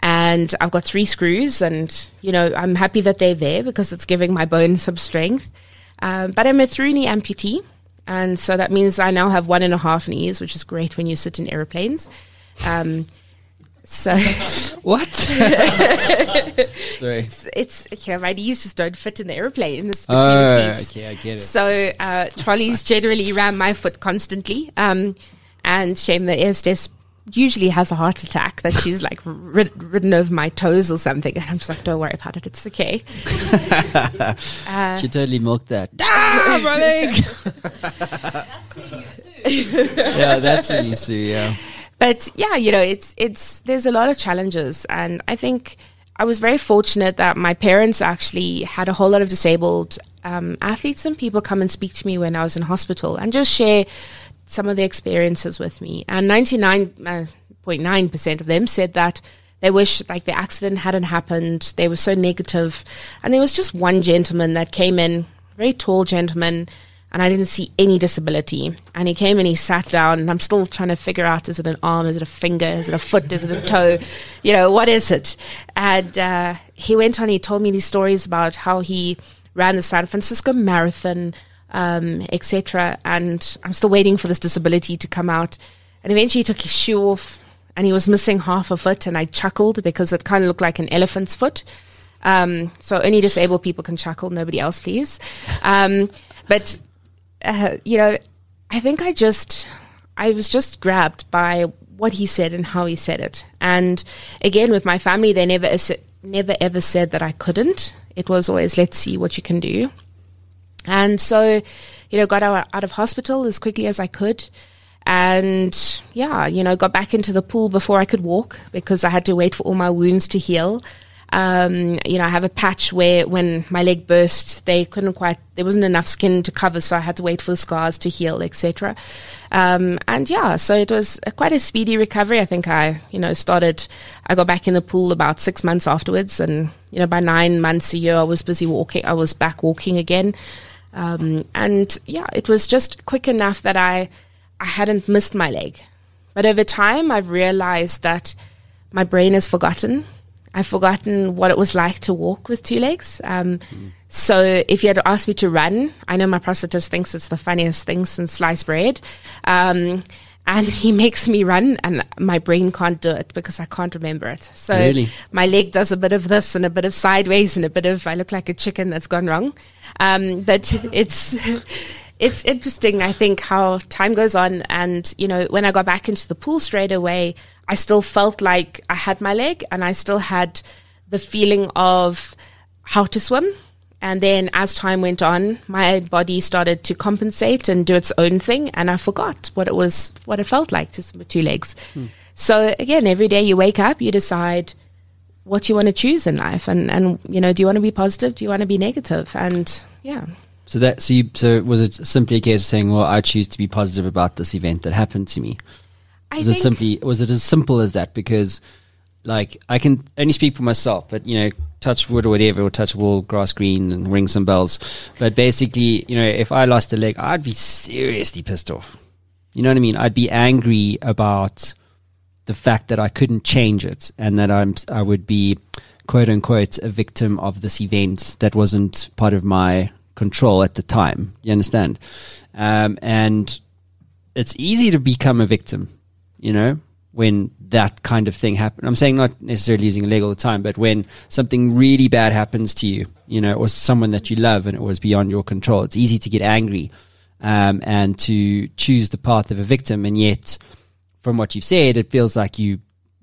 and I've got three screws, and you know I'm happy that they're there because it's giving my bone some strength. Um, but I'm a through knee amputee, and so that means I now have one and a half knees, which is great when you sit in airplanes. Um, so What? Sorry. it's, it's yeah, my knees just don't fit in the airplane. It's between Oh, the seats. okay, I get it. So uh, trolleys generally ram my foot constantly. Um, and shame the air hostess usually has a heart attack that she's like rid- ridden over my toes or something. And I'm just like, don't worry about it. It's okay. She totally milked that. Ah, my leg. yeah, that's what you see. Yeah. But yeah, you know, it's it's there's a lot of challenges, and I think I was very fortunate that my parents actually had a whole lot of disabled um, athletes and people come and speak to me when I was in hospital and just share some of their experiences with me. And ninety nine point nine percent of them said that. They wish like the accident hadn't happened. They were so negative. And there was just one gentleman that came in, very tall gentleman, and I didn't see any disability. And he came and he sat down, and I'm still trying to figure out is it an arm, is it a finger, is it a foot, is it a toe? You know, what is it? And uh, he went on, he told me these stories about how he ran the San Francisco Marathon, um, etc. And I'm still waiting for this disability to come out. And eventually he took his shoe off, and he was missing half a foot, and I chuckled because it kind of looked like an elephant's foot. Um, so only disabled people can chuckle, nobody else, please. Um, but uh, you know, I think I just, I was just grabbed by what he said and how he said it. And again, with my family, they never, never ever said that I couldn't. It was always, let's see what you can do. And so, you know, got out, out of hospital as quickly as I could. And yeah, you know, got back into the pool before I could walk because I had to wait for all my wounds to heal. Um, you know, I have a patch where when my leg burst, they couldn't quite, there wasn't enough skin to cover, so I had to wait for the scars to heal, etc. Um, and yeah, so it was a, quite a speedy recovery. I think I, you know, started, I got back in the pool about six months afterwards, and you know, by nine months a year, I was busy walking. I was back walking again, um, and yeah, it was just quick enough that I, I hadn't missed my leg. But over time, I've realized that my brain has forgotten. I've forgotten what it was like to walk with two legs. Um, So if you had asked me to run, I know my prosthetist thinks it's the funniest thing since sliced bread. Um, and he makes me run, and my brain can't do it because I can't remember it. So Really? my leg does a bit of this and a bit of sideways and a bit of I look like a chicken that's gone wrong. Um, but it's it's interesting. I think how time goes on, and you know, when I got back into the pool straight away, I still felt like I had my leg, and I still had the feeling of how to swim. And then as time went on, my body started to compensate and do its own thing, and I forgot what it was, what it felt like to swim with two legs. Hmm. So again, every day you wake up, you decide what you want to choose in life, and and you know, do you want to be positive? Do you want to be negative? And yeah, So that so you so was it simply a case of saying, well, I choose to be positive about this event that happened to me? Was it simply was it as simple as that? Because like I can only speak for myself, but you know, touch wood or whatever, or touch wall, grass green, and ring some bells. But basically, you know, if I lost a leg, I'd be seriously pissed off. You know what I mean? I'd be angry about the fact that I couldn't change it, and that I'm I would be quote unquote a victim of this event that wasn't part of my control at the time. You understand? Um, and it's easy to become a victim, you know, when that kind of thing happens. I'm saying not necessarily losing a leg all the time, but when something really bad happens to you, you know, or someone that you love and it was beyond your control, it's easy to get angry um, and to choose the path of a victim. And yet, from what you've said, it feels like you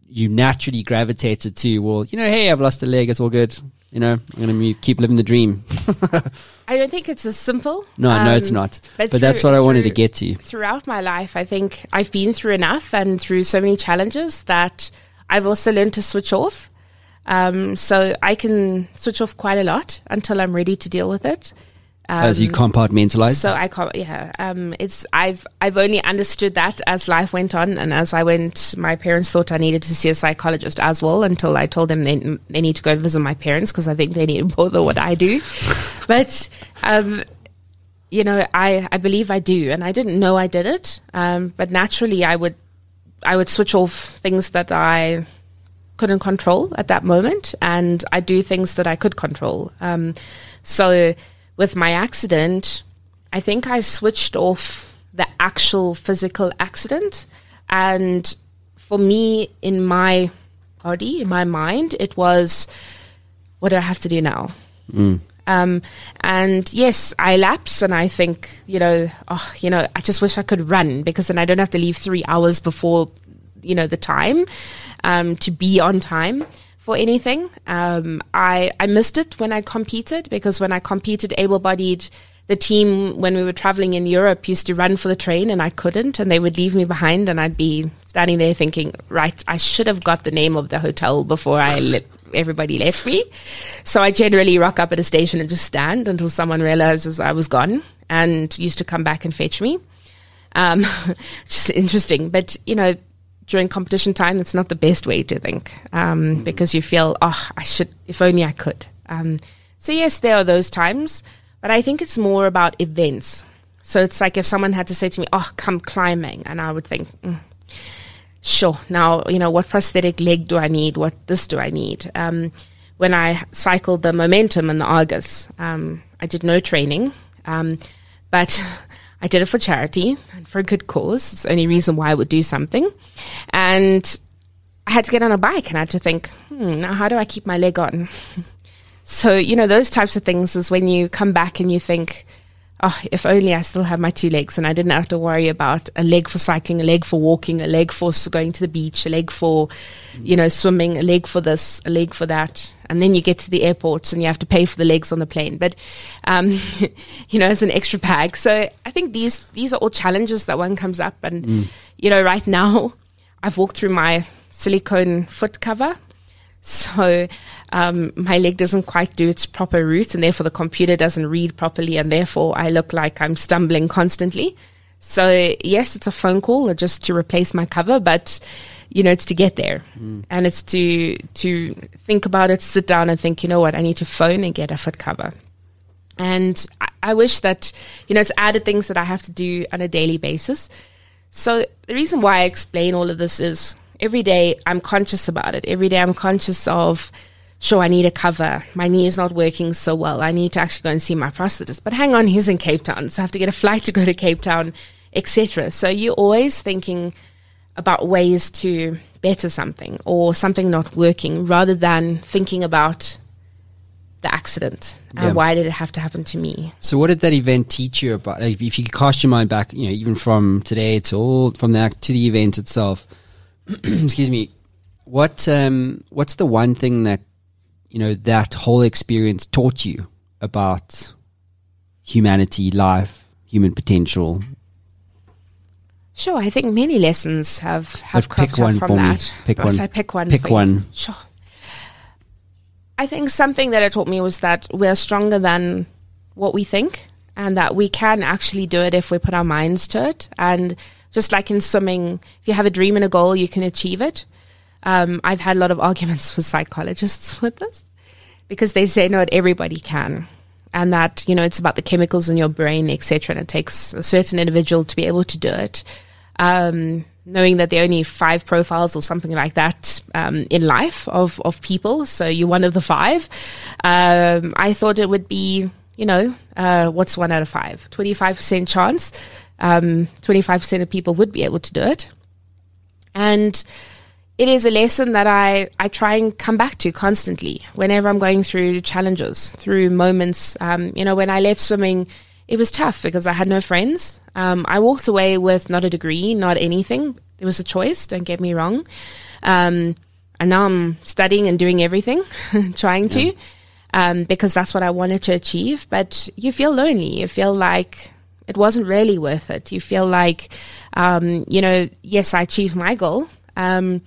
you naturally gravitated to, well, you know, hey, I've lost a leg, it's all good. You know, I'm going to keep living the dream. I don't think it's as simple. No, no, it's Um, not. But, that's through- what I wanted to get to. throughout my life, I think I've been through enough and through so many challenges that I've also learned to switch off. Um, so I can switch off quite a lot until I'm ready to deal with it. Um, As you compartmentalize. so I can't. Yeah, um, it's I've I've only understood that as life went on, and as I went, my parents thought I needed to see a psychologist as well. Until I told them they, they need to go visit my parents because I think they need more than what I do. but um, you know, I I believe I do, and I didn't know I did it. Um, but naturally, I would I would switch off things that I couldn't control at that moment, and I do things that I could control. Um, so with my accident, I think I switched off the actual physical accident, and for me, in my body, in my mind, it was, what do I have to do now? Um, and yes, I lapse and I think, you know, oh, you know, I just wish I could run because then I don't have to leave three hours before, you know, the time um, to be on time for anything. Um, I, I missed it when I competed because when I competed able bodied, the team, when we were traveling in Europe, used to run for the train and I couldn't. And they would leave me behind and I'd be standing there thinking, right, I should have got the name of the hotel before I let everybody left me. So I generally rock up at a station and just stand until someone realizes I was gone and used to come back and fetch me. Um, which is interesting. But, you know, during competition time, that's not the best way to think um, because you feel, oh, I should, if only I could. Um, so, yes, there are those times, but I think it's more about events. So it's like if someone had to say to me, oh, come climbing, and I would think, mm, sure, now, you know, what prosthetic leg do I need? What this do I need? Um, when I cycled the momentum and the Argus, um, I did no training, um, but I did it for charity and for a good cause. It's the only reason why I would do something. And I had to get on a bike and I had to think, hmm, now how do I keep my leg on? so, you know, those types of things is when you come back and you think, oh, if only I still had my two legs and I didn't have to worry about a leg for cycling, a leg for walking, a leg for going to the beach, a leg for, you know, swimming, a leg for this, a leg for that. And then you get to the airports and you have to pay for the legs on the plane. But, um, you know, as an extra bag. So I think these, these are all challenges that one comes up. And, you know, right now I've walked through my silicone foot cover. So um, my leg doesn't quite do its proper route, and therefore the computer doesn't read properly, and therefore I look like I'm stumbling constantly. So yes, it's a phone call just to replace my cover, but you know it's to get there, and it's to to think about it, sit down and think, you know what, I need to phone and get a foot cover. And I, I wish that you know it's added things that I have to do on a daily basis. So the reason why I explain all of this is every day I'm conscious about it. Every day I'm conscious of, sure, I need a cover. My knee is not working so well. I need to actually go and see my prosthetist. But hang on, he's in Cape Town, so I have to get a flight to go to Cape Town, etc. So you're always thinking about ways to better something or something not working rather than thinking about the accident and Yeah. why did it have to happen to me. So, what did that event teach you about? Like, if you could cast your mind back, you know, even from today to all from the act to the event itself. excuse me. What um, what's the one thing that you know that whole experience taught you about humanity, life, human potential? Sure, I think many lessons have have But pick one from for me. that. Pick one. I pick one. Pick for you? one. Sure. I think something that it taught me was that we're stronger than what we think, and that we can actually do it if we put our minds to it. And just like in swimming, if you have a dream and a goal, you can achieve it. Um, I've had a lot of arguments with psychologists with this because they say no, everybody can, and that you know it's about the chemicals in your brain, etc. And it takes a certain individual to be able to do it. Um, knowing that there are only five profiles or something like that um, in life of of people, so you're one of the five. Um, I thought it would be, you know, uh, what's one out of five? Twenty five percent chance. Five percent of people would be able to do it, and it is a lesson that I, I try and come back to constantly whenever I'm going through challenges, through moments. Um, you know, when I left swimming, it was tough because I had no friends. Um, I walked away with not a degree, not anything. There was a choice, don't get me wrong. Um, and now I'm studying and doing everything, trying to. um, because that's what I wanted to achieve. But you feel lonely. You feel like it wasn't really worth it. You feel like, um, you know, yes, I achieved my goal, um,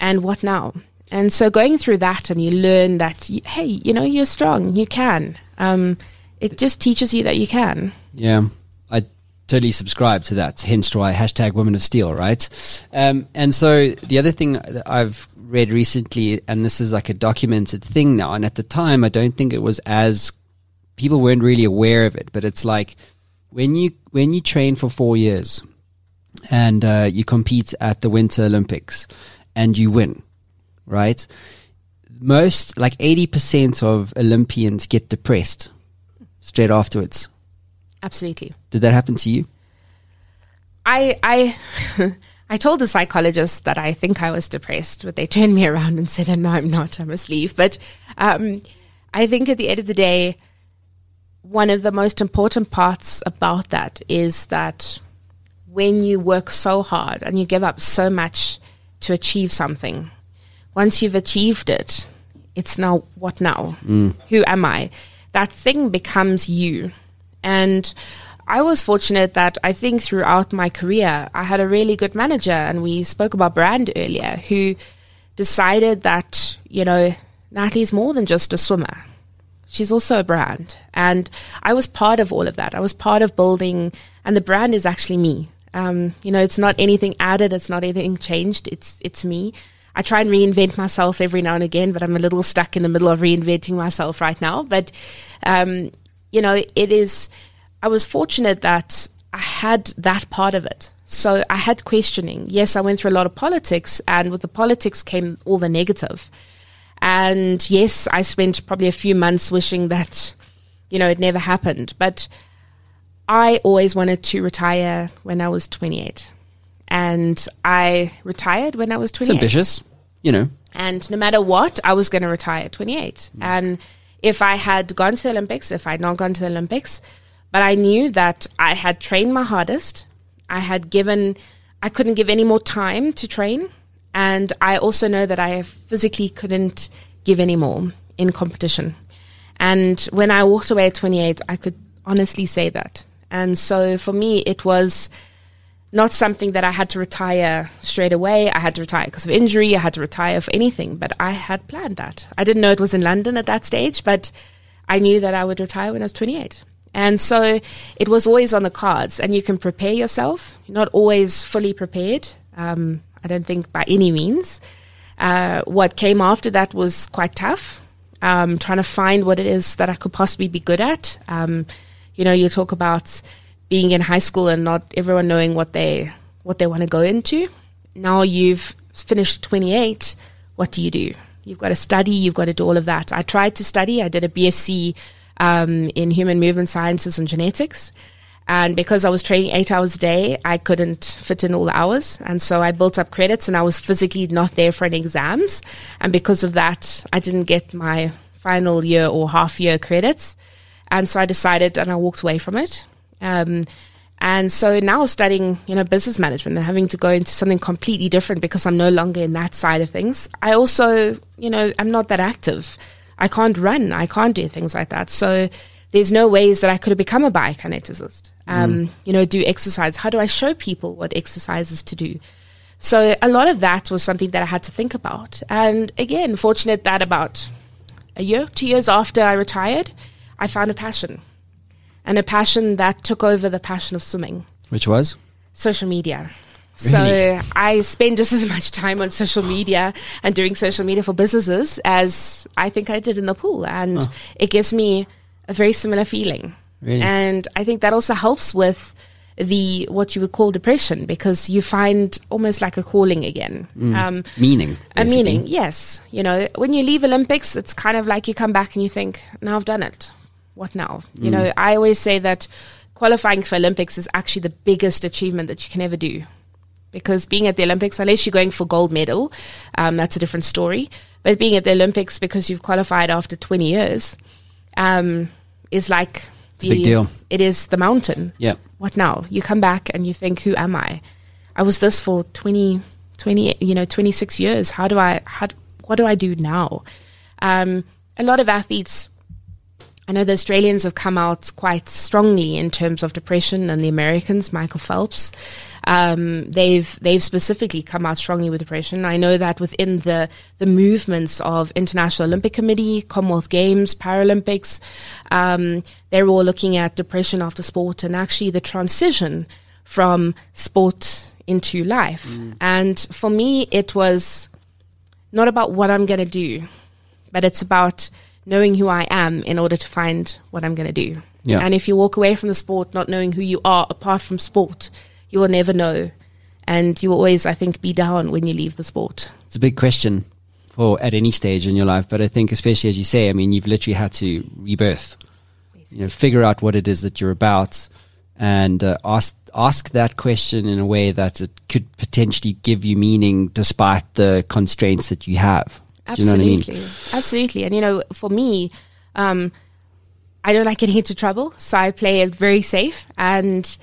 and what now? And so going through that, and you learn that, hey, you know, you're strong. You can. Um, it just teaches you that you can. Yeah, I totally subscribe to that. Hence why hashtag Women of Steel, right? Um, and so the other thing that I've read recently, and this is like a documented thing now, and at the time I don't think it was as people weren't really aware of it, but it's like when you when you train for four years and uh, you compete at the Winter Olympics and you win, right? Most like eighty percent of Olympians get depressed straight afterwards. Absolutely. Did that happen to you? I I I told the psychologist that I think I was depressed, but they turned me around and said, "No, I'm not. I must leave." But um, I think at the end of the day, one of the most important parts about that is that when you work so hard and you give up so much to achieve something, once you've achieved it, it's now what now? Mm. Who am I? That thing becomes you. And I was fortunate that I think throughout my career, I had a really good manager, and we spoke about brand earlier, who decided that, you know, Natalie's more than just a swimmer. She's also a brand. And I was part of all of that. I was part of building, and the brand is actually me. Um, you know, it's not anything added, it's not anything changed, it's, it's me. I try and reinvent myself every now and again, but I'm a little stuck in the middle of reinventing myself right now. But, um, you know, it is, I was fortunate that I had that part of it. So I had questioning. Yes, I went through a lot of politics, and with the politics came all the negative. And yes, I spent probably a few months wishing that, you know, it never happened. But I always wanted to retire when I was 28. And I retired when I was 28. It's 28. ambitious, you know. And no matter what, I was going to retire at 28. Mm. And if I had gone to the Olympics, if I had not gone to the Olympics, but I knew that I had trained my hardest, I had given, I couldn't give any more time to train. And I also know that I physically couldn't give any more in competition. And when I walked away at 28, I could honestly say that. And so for me, it was not something that I had to retire straight away. I had to retire because of injury. I had to retire for anything, but I had planned that. I didn't know it was in London at that stage, but I knew that I would retire when I was 28. And so it was always on the cards, and you can prepare yourself. You're not always fully prepared. Um, I don't think by any means. Uh, what came after that was quite tough. Um, trying to find what it is that I could possibly be good at. Um, you know, you talk about being in high school and not everyone knowing what they what they want to go into. Now you've finished 28. What do you do? You've got to study. You've got to do all of that. I tried to study. I did a BSc um, in human movement sciences and genetics. And because I was training eight hours a day, I couldn't fit in all the hours. And so I built up credits and I was physically not there for any exams. And because of that, I didn't get my final year or half year credits. And so I decided and I walked away from it. Um, and so now studying, you know, business management and having to go into something completely different because I'm no longer in that side of things. I also, you know, I'm not that active. I can't run. I can't do things like that. So there's no ways that I could have become a biokineticist. Um, You know, do exercise. How do I show people what exercises to do? So a lot of that was something that I had to think about. And again, fortunate that about a year, two years after I retired, I found a passion. And a passion that took over the passion of swimming Which was? social media. Really? So I spend just as much time on social media and doing social media for businesses as I think I did in the pool. And it gives me a very similar feeling. Really? And I think that also helps with the what you would call depression because you find almost like a calling again. Um, Meaning. a meaning, yes. You know, when you leave Olympics, it's kind of like you come back and you think, now I've done it. What now? You know, I always say that qualifying for Olympics is actually the biggest achievement that you can ever do. Because being at the Olympics, unless you're going for gold medal, um, that's a different story. But being at the Olympics because you've qualified after 20 years um, is like big deal. It is the mountain Yeah. what now? You come back and you think, who am I? I was this for 20, 20 you know, 26 years. How do I, how, what do I do now? Um, a lot of athletes I know the Australians have come out quite strongly in terms of depression, and the Americans, Michael Phelps, um, they've they've specifically come out strongly with depression. I know that within the the movements of International Olympic Committee, Commonwealth Games, Paralympics, um, they're all looking at depression after sport and actually the transition from sport into life. And for me, it was not about what I'm going to do, but it's about knowing who I am in order to find what I'm going to do. Yeah. And if you walk away from the sport not knowing who you are apart from sport, you will never know. And you will always, I think, be down when you leave the sport. It's a big question for at any stage in your life, but I think especially as you say, I mean, you've literally had to rebirth, you know, figure out what it is that you're about, and uh, ask ask that question in a way that it could potentially give you meaning despite the constraints that you have. Do you know I mean? Absolutely, absolutely. And you know, for me, um, I don't like getting into trouble, so I play it very safe. And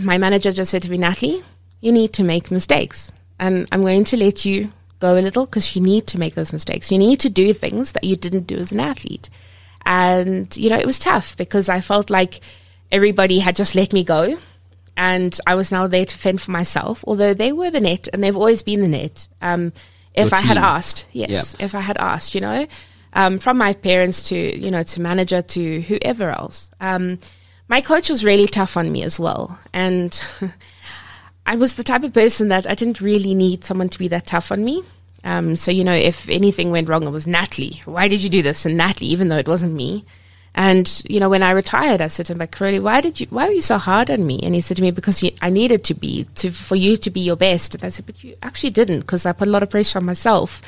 my manager just said to me, Natalie, you need to make mistakes, and I'm going to let you go a little because you need to make those mistakes. You need to do things that you didn't do as an athlete. And you know, it was tough because I felt like everybody had just let me go. And I was now there to fend for myself, although they were the net and they've always been the net. Um, if Your I had asked, yes, if I had asked, you know, um, from my parents to, you know, to manager to whoever else. Um, my coach was really tough on me as well. And I was the type of person that I didn't really need someone to be that tough on me. Um, so, you know, if anything went wrong, it was Natalie. Why did you do this? And Natalie, even though it wasn't me. And, you know, when I retired, I said to him, like, Curly, why did you, why were you so hard on me? And he said to me, because you, I needed to be, to, for you to be your best. And I said, but you actually didn't, because I put a lot of pressure on myself.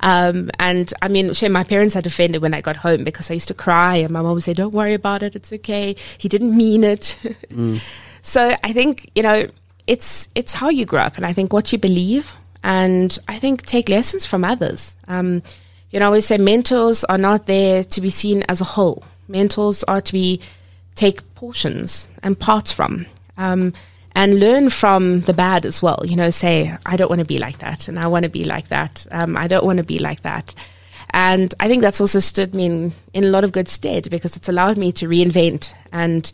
Um, and I mean, sure, my parents had offended when I got home because I used to cry and my mom would say, don't worry about it. It's okay. He didn't mean it. So I think, you know, it's, it's how you grow up and I think what you believe and I think take lessons from others. Um, you know, I always say mentors are not there to be seen as a whole. Mentors are to be take portions and parts from, um, and learn from the bad as well. You know, say I don't want to be like that, and I want to be like that. Um, I don't want to be like that. And I think that's also stood me in, in a lot of good stead because it's allowed me to reinvent and,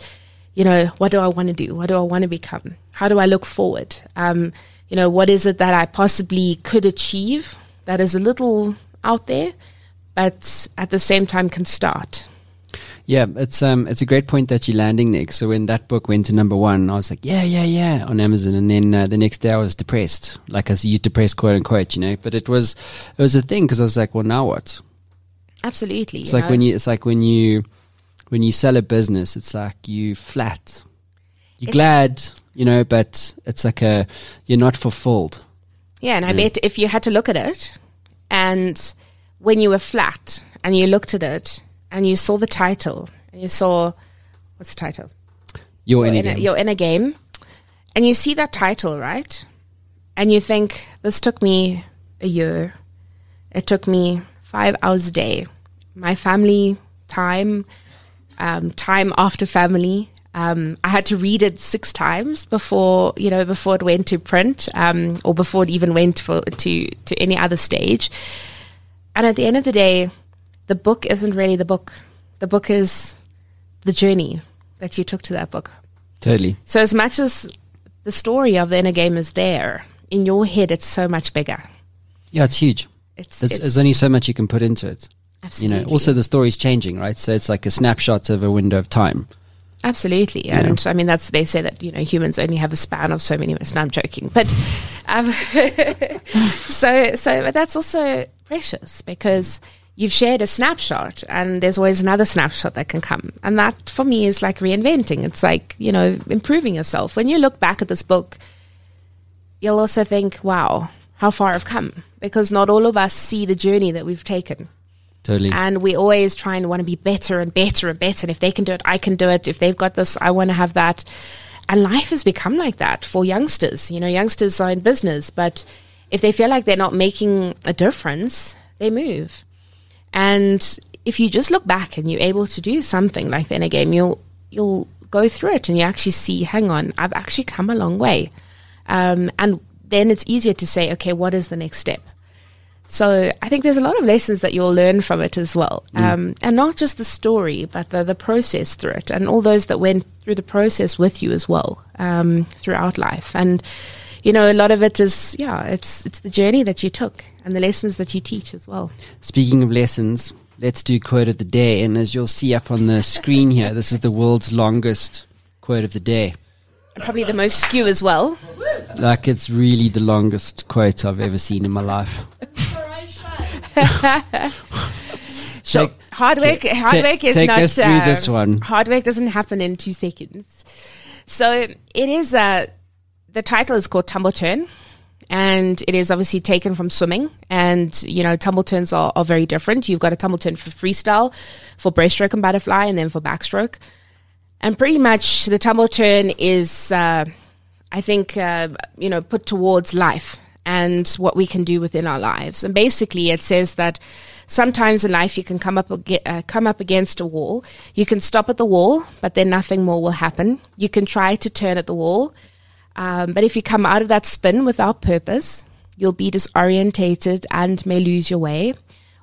you know, what do I want to do? What do I want to become? How do I look forward? Um, you know, what is it that I possibly could achieve that is a little out there, but at the same time can start? Yeah, it's um it's a great point that you're landing, Nick. So when that book went to number one, I was like, yeah, yeah, yeah, on Amazon, and then uh, the next day I was depressed, like I used depressed, quote unquote, you know. But it was it was a thing because I was like, well, now what? Absolutely. It's like when you it's like when you when you sell a business, it's like you flat. You're It's- glad, you know, but it's like a you're not fulfilled. Yeah, and I bet if you had to look at it, and when you were flat and you looked at it and you saw the title and you saw what's the title? You're in You're in, a, again. you're in a game, and you see that title, right? And you think this took me a year. It took me five hours a day, my family time, um, time after family. Um, I had to read it six times before you know before it went to print, um, or before it even went for, to to any other stage. And at the end of the day, the book isn't really the book. The book is the journey that you took to that book. Totally. So as much as the story of the inner game is there, in your head it's so much bigger. Yeah, it's huge. It's, There's, it's there's only so much you can put into it. absolutely, You know, also the story's changing, right? So it's like a snapshot of a window of time. absolutely, and I mean that's they say that you know humans only have a span of so many minutes. No, I'm joking, but um, so so but that's also precious because you've shared a snapshot, and there's always another snapshot that can come, and that for me is like reinventing. It's like you know improving yourself. When you look back at this book, you'll also think, "Wow, how far I've come," because not all of us see the journey that we've taken. Totally. And we always try and want to be better and better and better. And if they can do it, I can do it. If they've got this, I want to have that. And life has become like that for youngsters. You know, youngsters are in business, but if they feel like they're not making a difference, they move. And if you just look back and you're able to do something like then again, you'll you'll go through it and you actually see, hang on, I've actually come a long way. Um, and then it's easier to say, okay, what is the next step? So I think there's a lot of lessons that you'll learn from it as well, Mm. um, and not just the story, but the the process through it, and all those that went through the process with you as well um, throughout life. And you know, a lot of it is yeah, it's it's the journey that you took and the lessons that you teach as well. Speaking of lessons, let's do quote of the day. And as you'll see up on the screen here, this is the world's longest quote of the day. And probably the most skew as well. Like it's really the longest quote I've ever seen in my life. So Take- hard work, hard work is take not. us through uh, this one. Hard work doesn't happen in two seconds. So it is. Uh, the title is called Tumble Turn, and it is obviously taken from swimming. And you know, tumble turns are, are very different. You've got a tumble turn for freestyle, for breaststroke and butterfly, and then for backstroke. And pretty much the tumble turn is, uh, I think, uh, you know, put towards life and what we can do within our lives. And basically, it says that sometimes in life you can come up uh, come up against a wall. You can stop at the wall, but then nothing more will happen. You can try to turn at the wall, um, but if you come out of that spin without purpose, you'll be disorientated and may lose your way.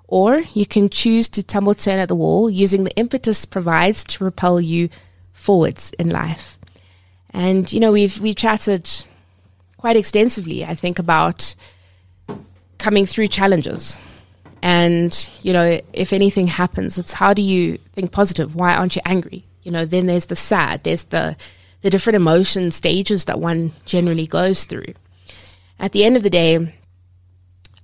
Or you can choose to tumble turn at the wall using the impetus provides to propel you forwards in life. And you know, we've we chatted quite extensively, I think, about coming through challenges. And, you know, if anything happens, it's how do you think positive? Why aren't you angry? You know, then there's the sad, there's the the different emotion stages that one generally goes through. At the end of the day,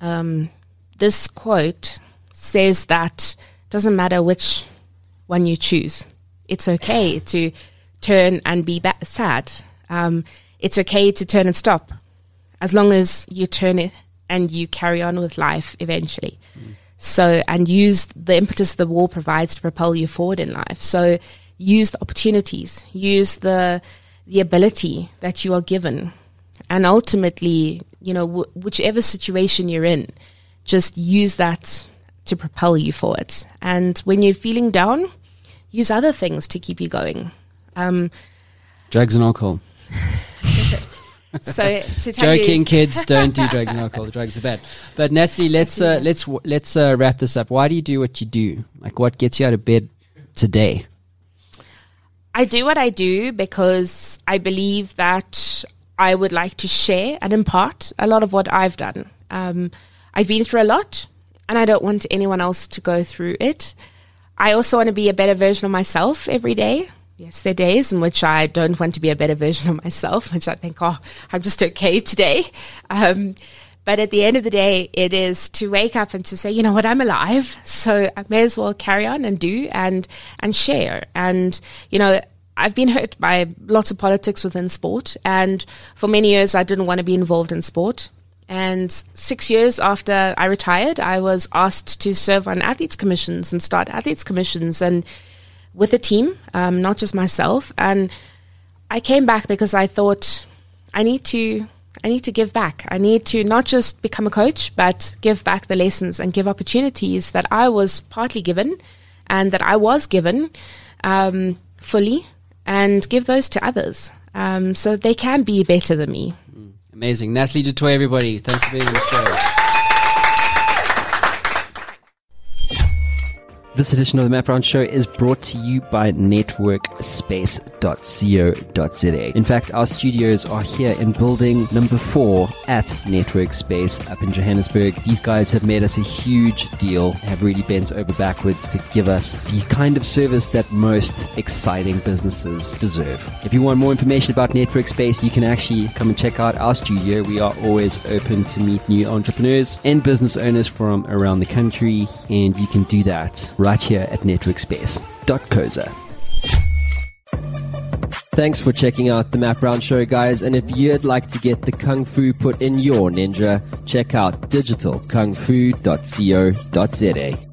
um, this quote says that doesn't matter which one you choose. It's okay to turn and be ba- sad. Um, it's okay to turn and stop, as long as you turn it and you carry on with life eventually. So, and use the impetus the wall provides to propel you forward in life. So, use the opportunities, use the the ability that you are given, and ultimately, you know, w- whichever situation you're in, just use that to propel you forward. And when you're feeling down, use other things to keep you going. Um, Drugs and alcohol. so, to tell Joking, you, kids, don't do drugs and alcohol. The drugs are bad. But Natalie, let's uh, let's w- let's uh, wrap this up. Why do you do what you do? Like, what gets you out of bed today? I do what I do because I believe that I would like to share and impart a lot of what I've done. Um, I've been through a lot, and I don't want anyone else to go through it. I also want to be a better version of myself every day. Yes, there are days in which I don't want to be a better version of myself, which I think, oh, I'm just okay today. Um, but at the end of the day, it is to wake up and to say, you know what, I'm alive, so I may as well carry on and do and and share. And you know, I've been hurt by lots of politics within sport, and for many years, I didn't want to be involved in sport. And six years after I retired, I was asked to serve on athletes commissions and start athletes commissions, and with a team, um, not just myself. And I came back because I thought I need to I need to give back. I need to not just become a coach, but give back the lessons and give opportunities that I was partly given and that I was given um, fully, and give those to others um, so they can be better than me. Amazing, Natalie du Toit, everybody. Thanks for being on the show. This edition of the Matt Brown Show is brought to you by networkspace.co.za. In fact, our studios are here in building number four at Network Space up in Johannesburg. These guys have made us a huge deal, have really bent over backwards to give us the kind of service that most exciting businesses deserve. If you want more information about Network Space, you can actually come and check out our studio. We are always open to meet new entrepreneurs and business owners from around the country, and you can do that right here at networkspace.coza. Thanks for checking out the Matt Brown Show, guys. And if you'd like to get the Kung Fu put in your ninja, check out digitalkungfu.co.za.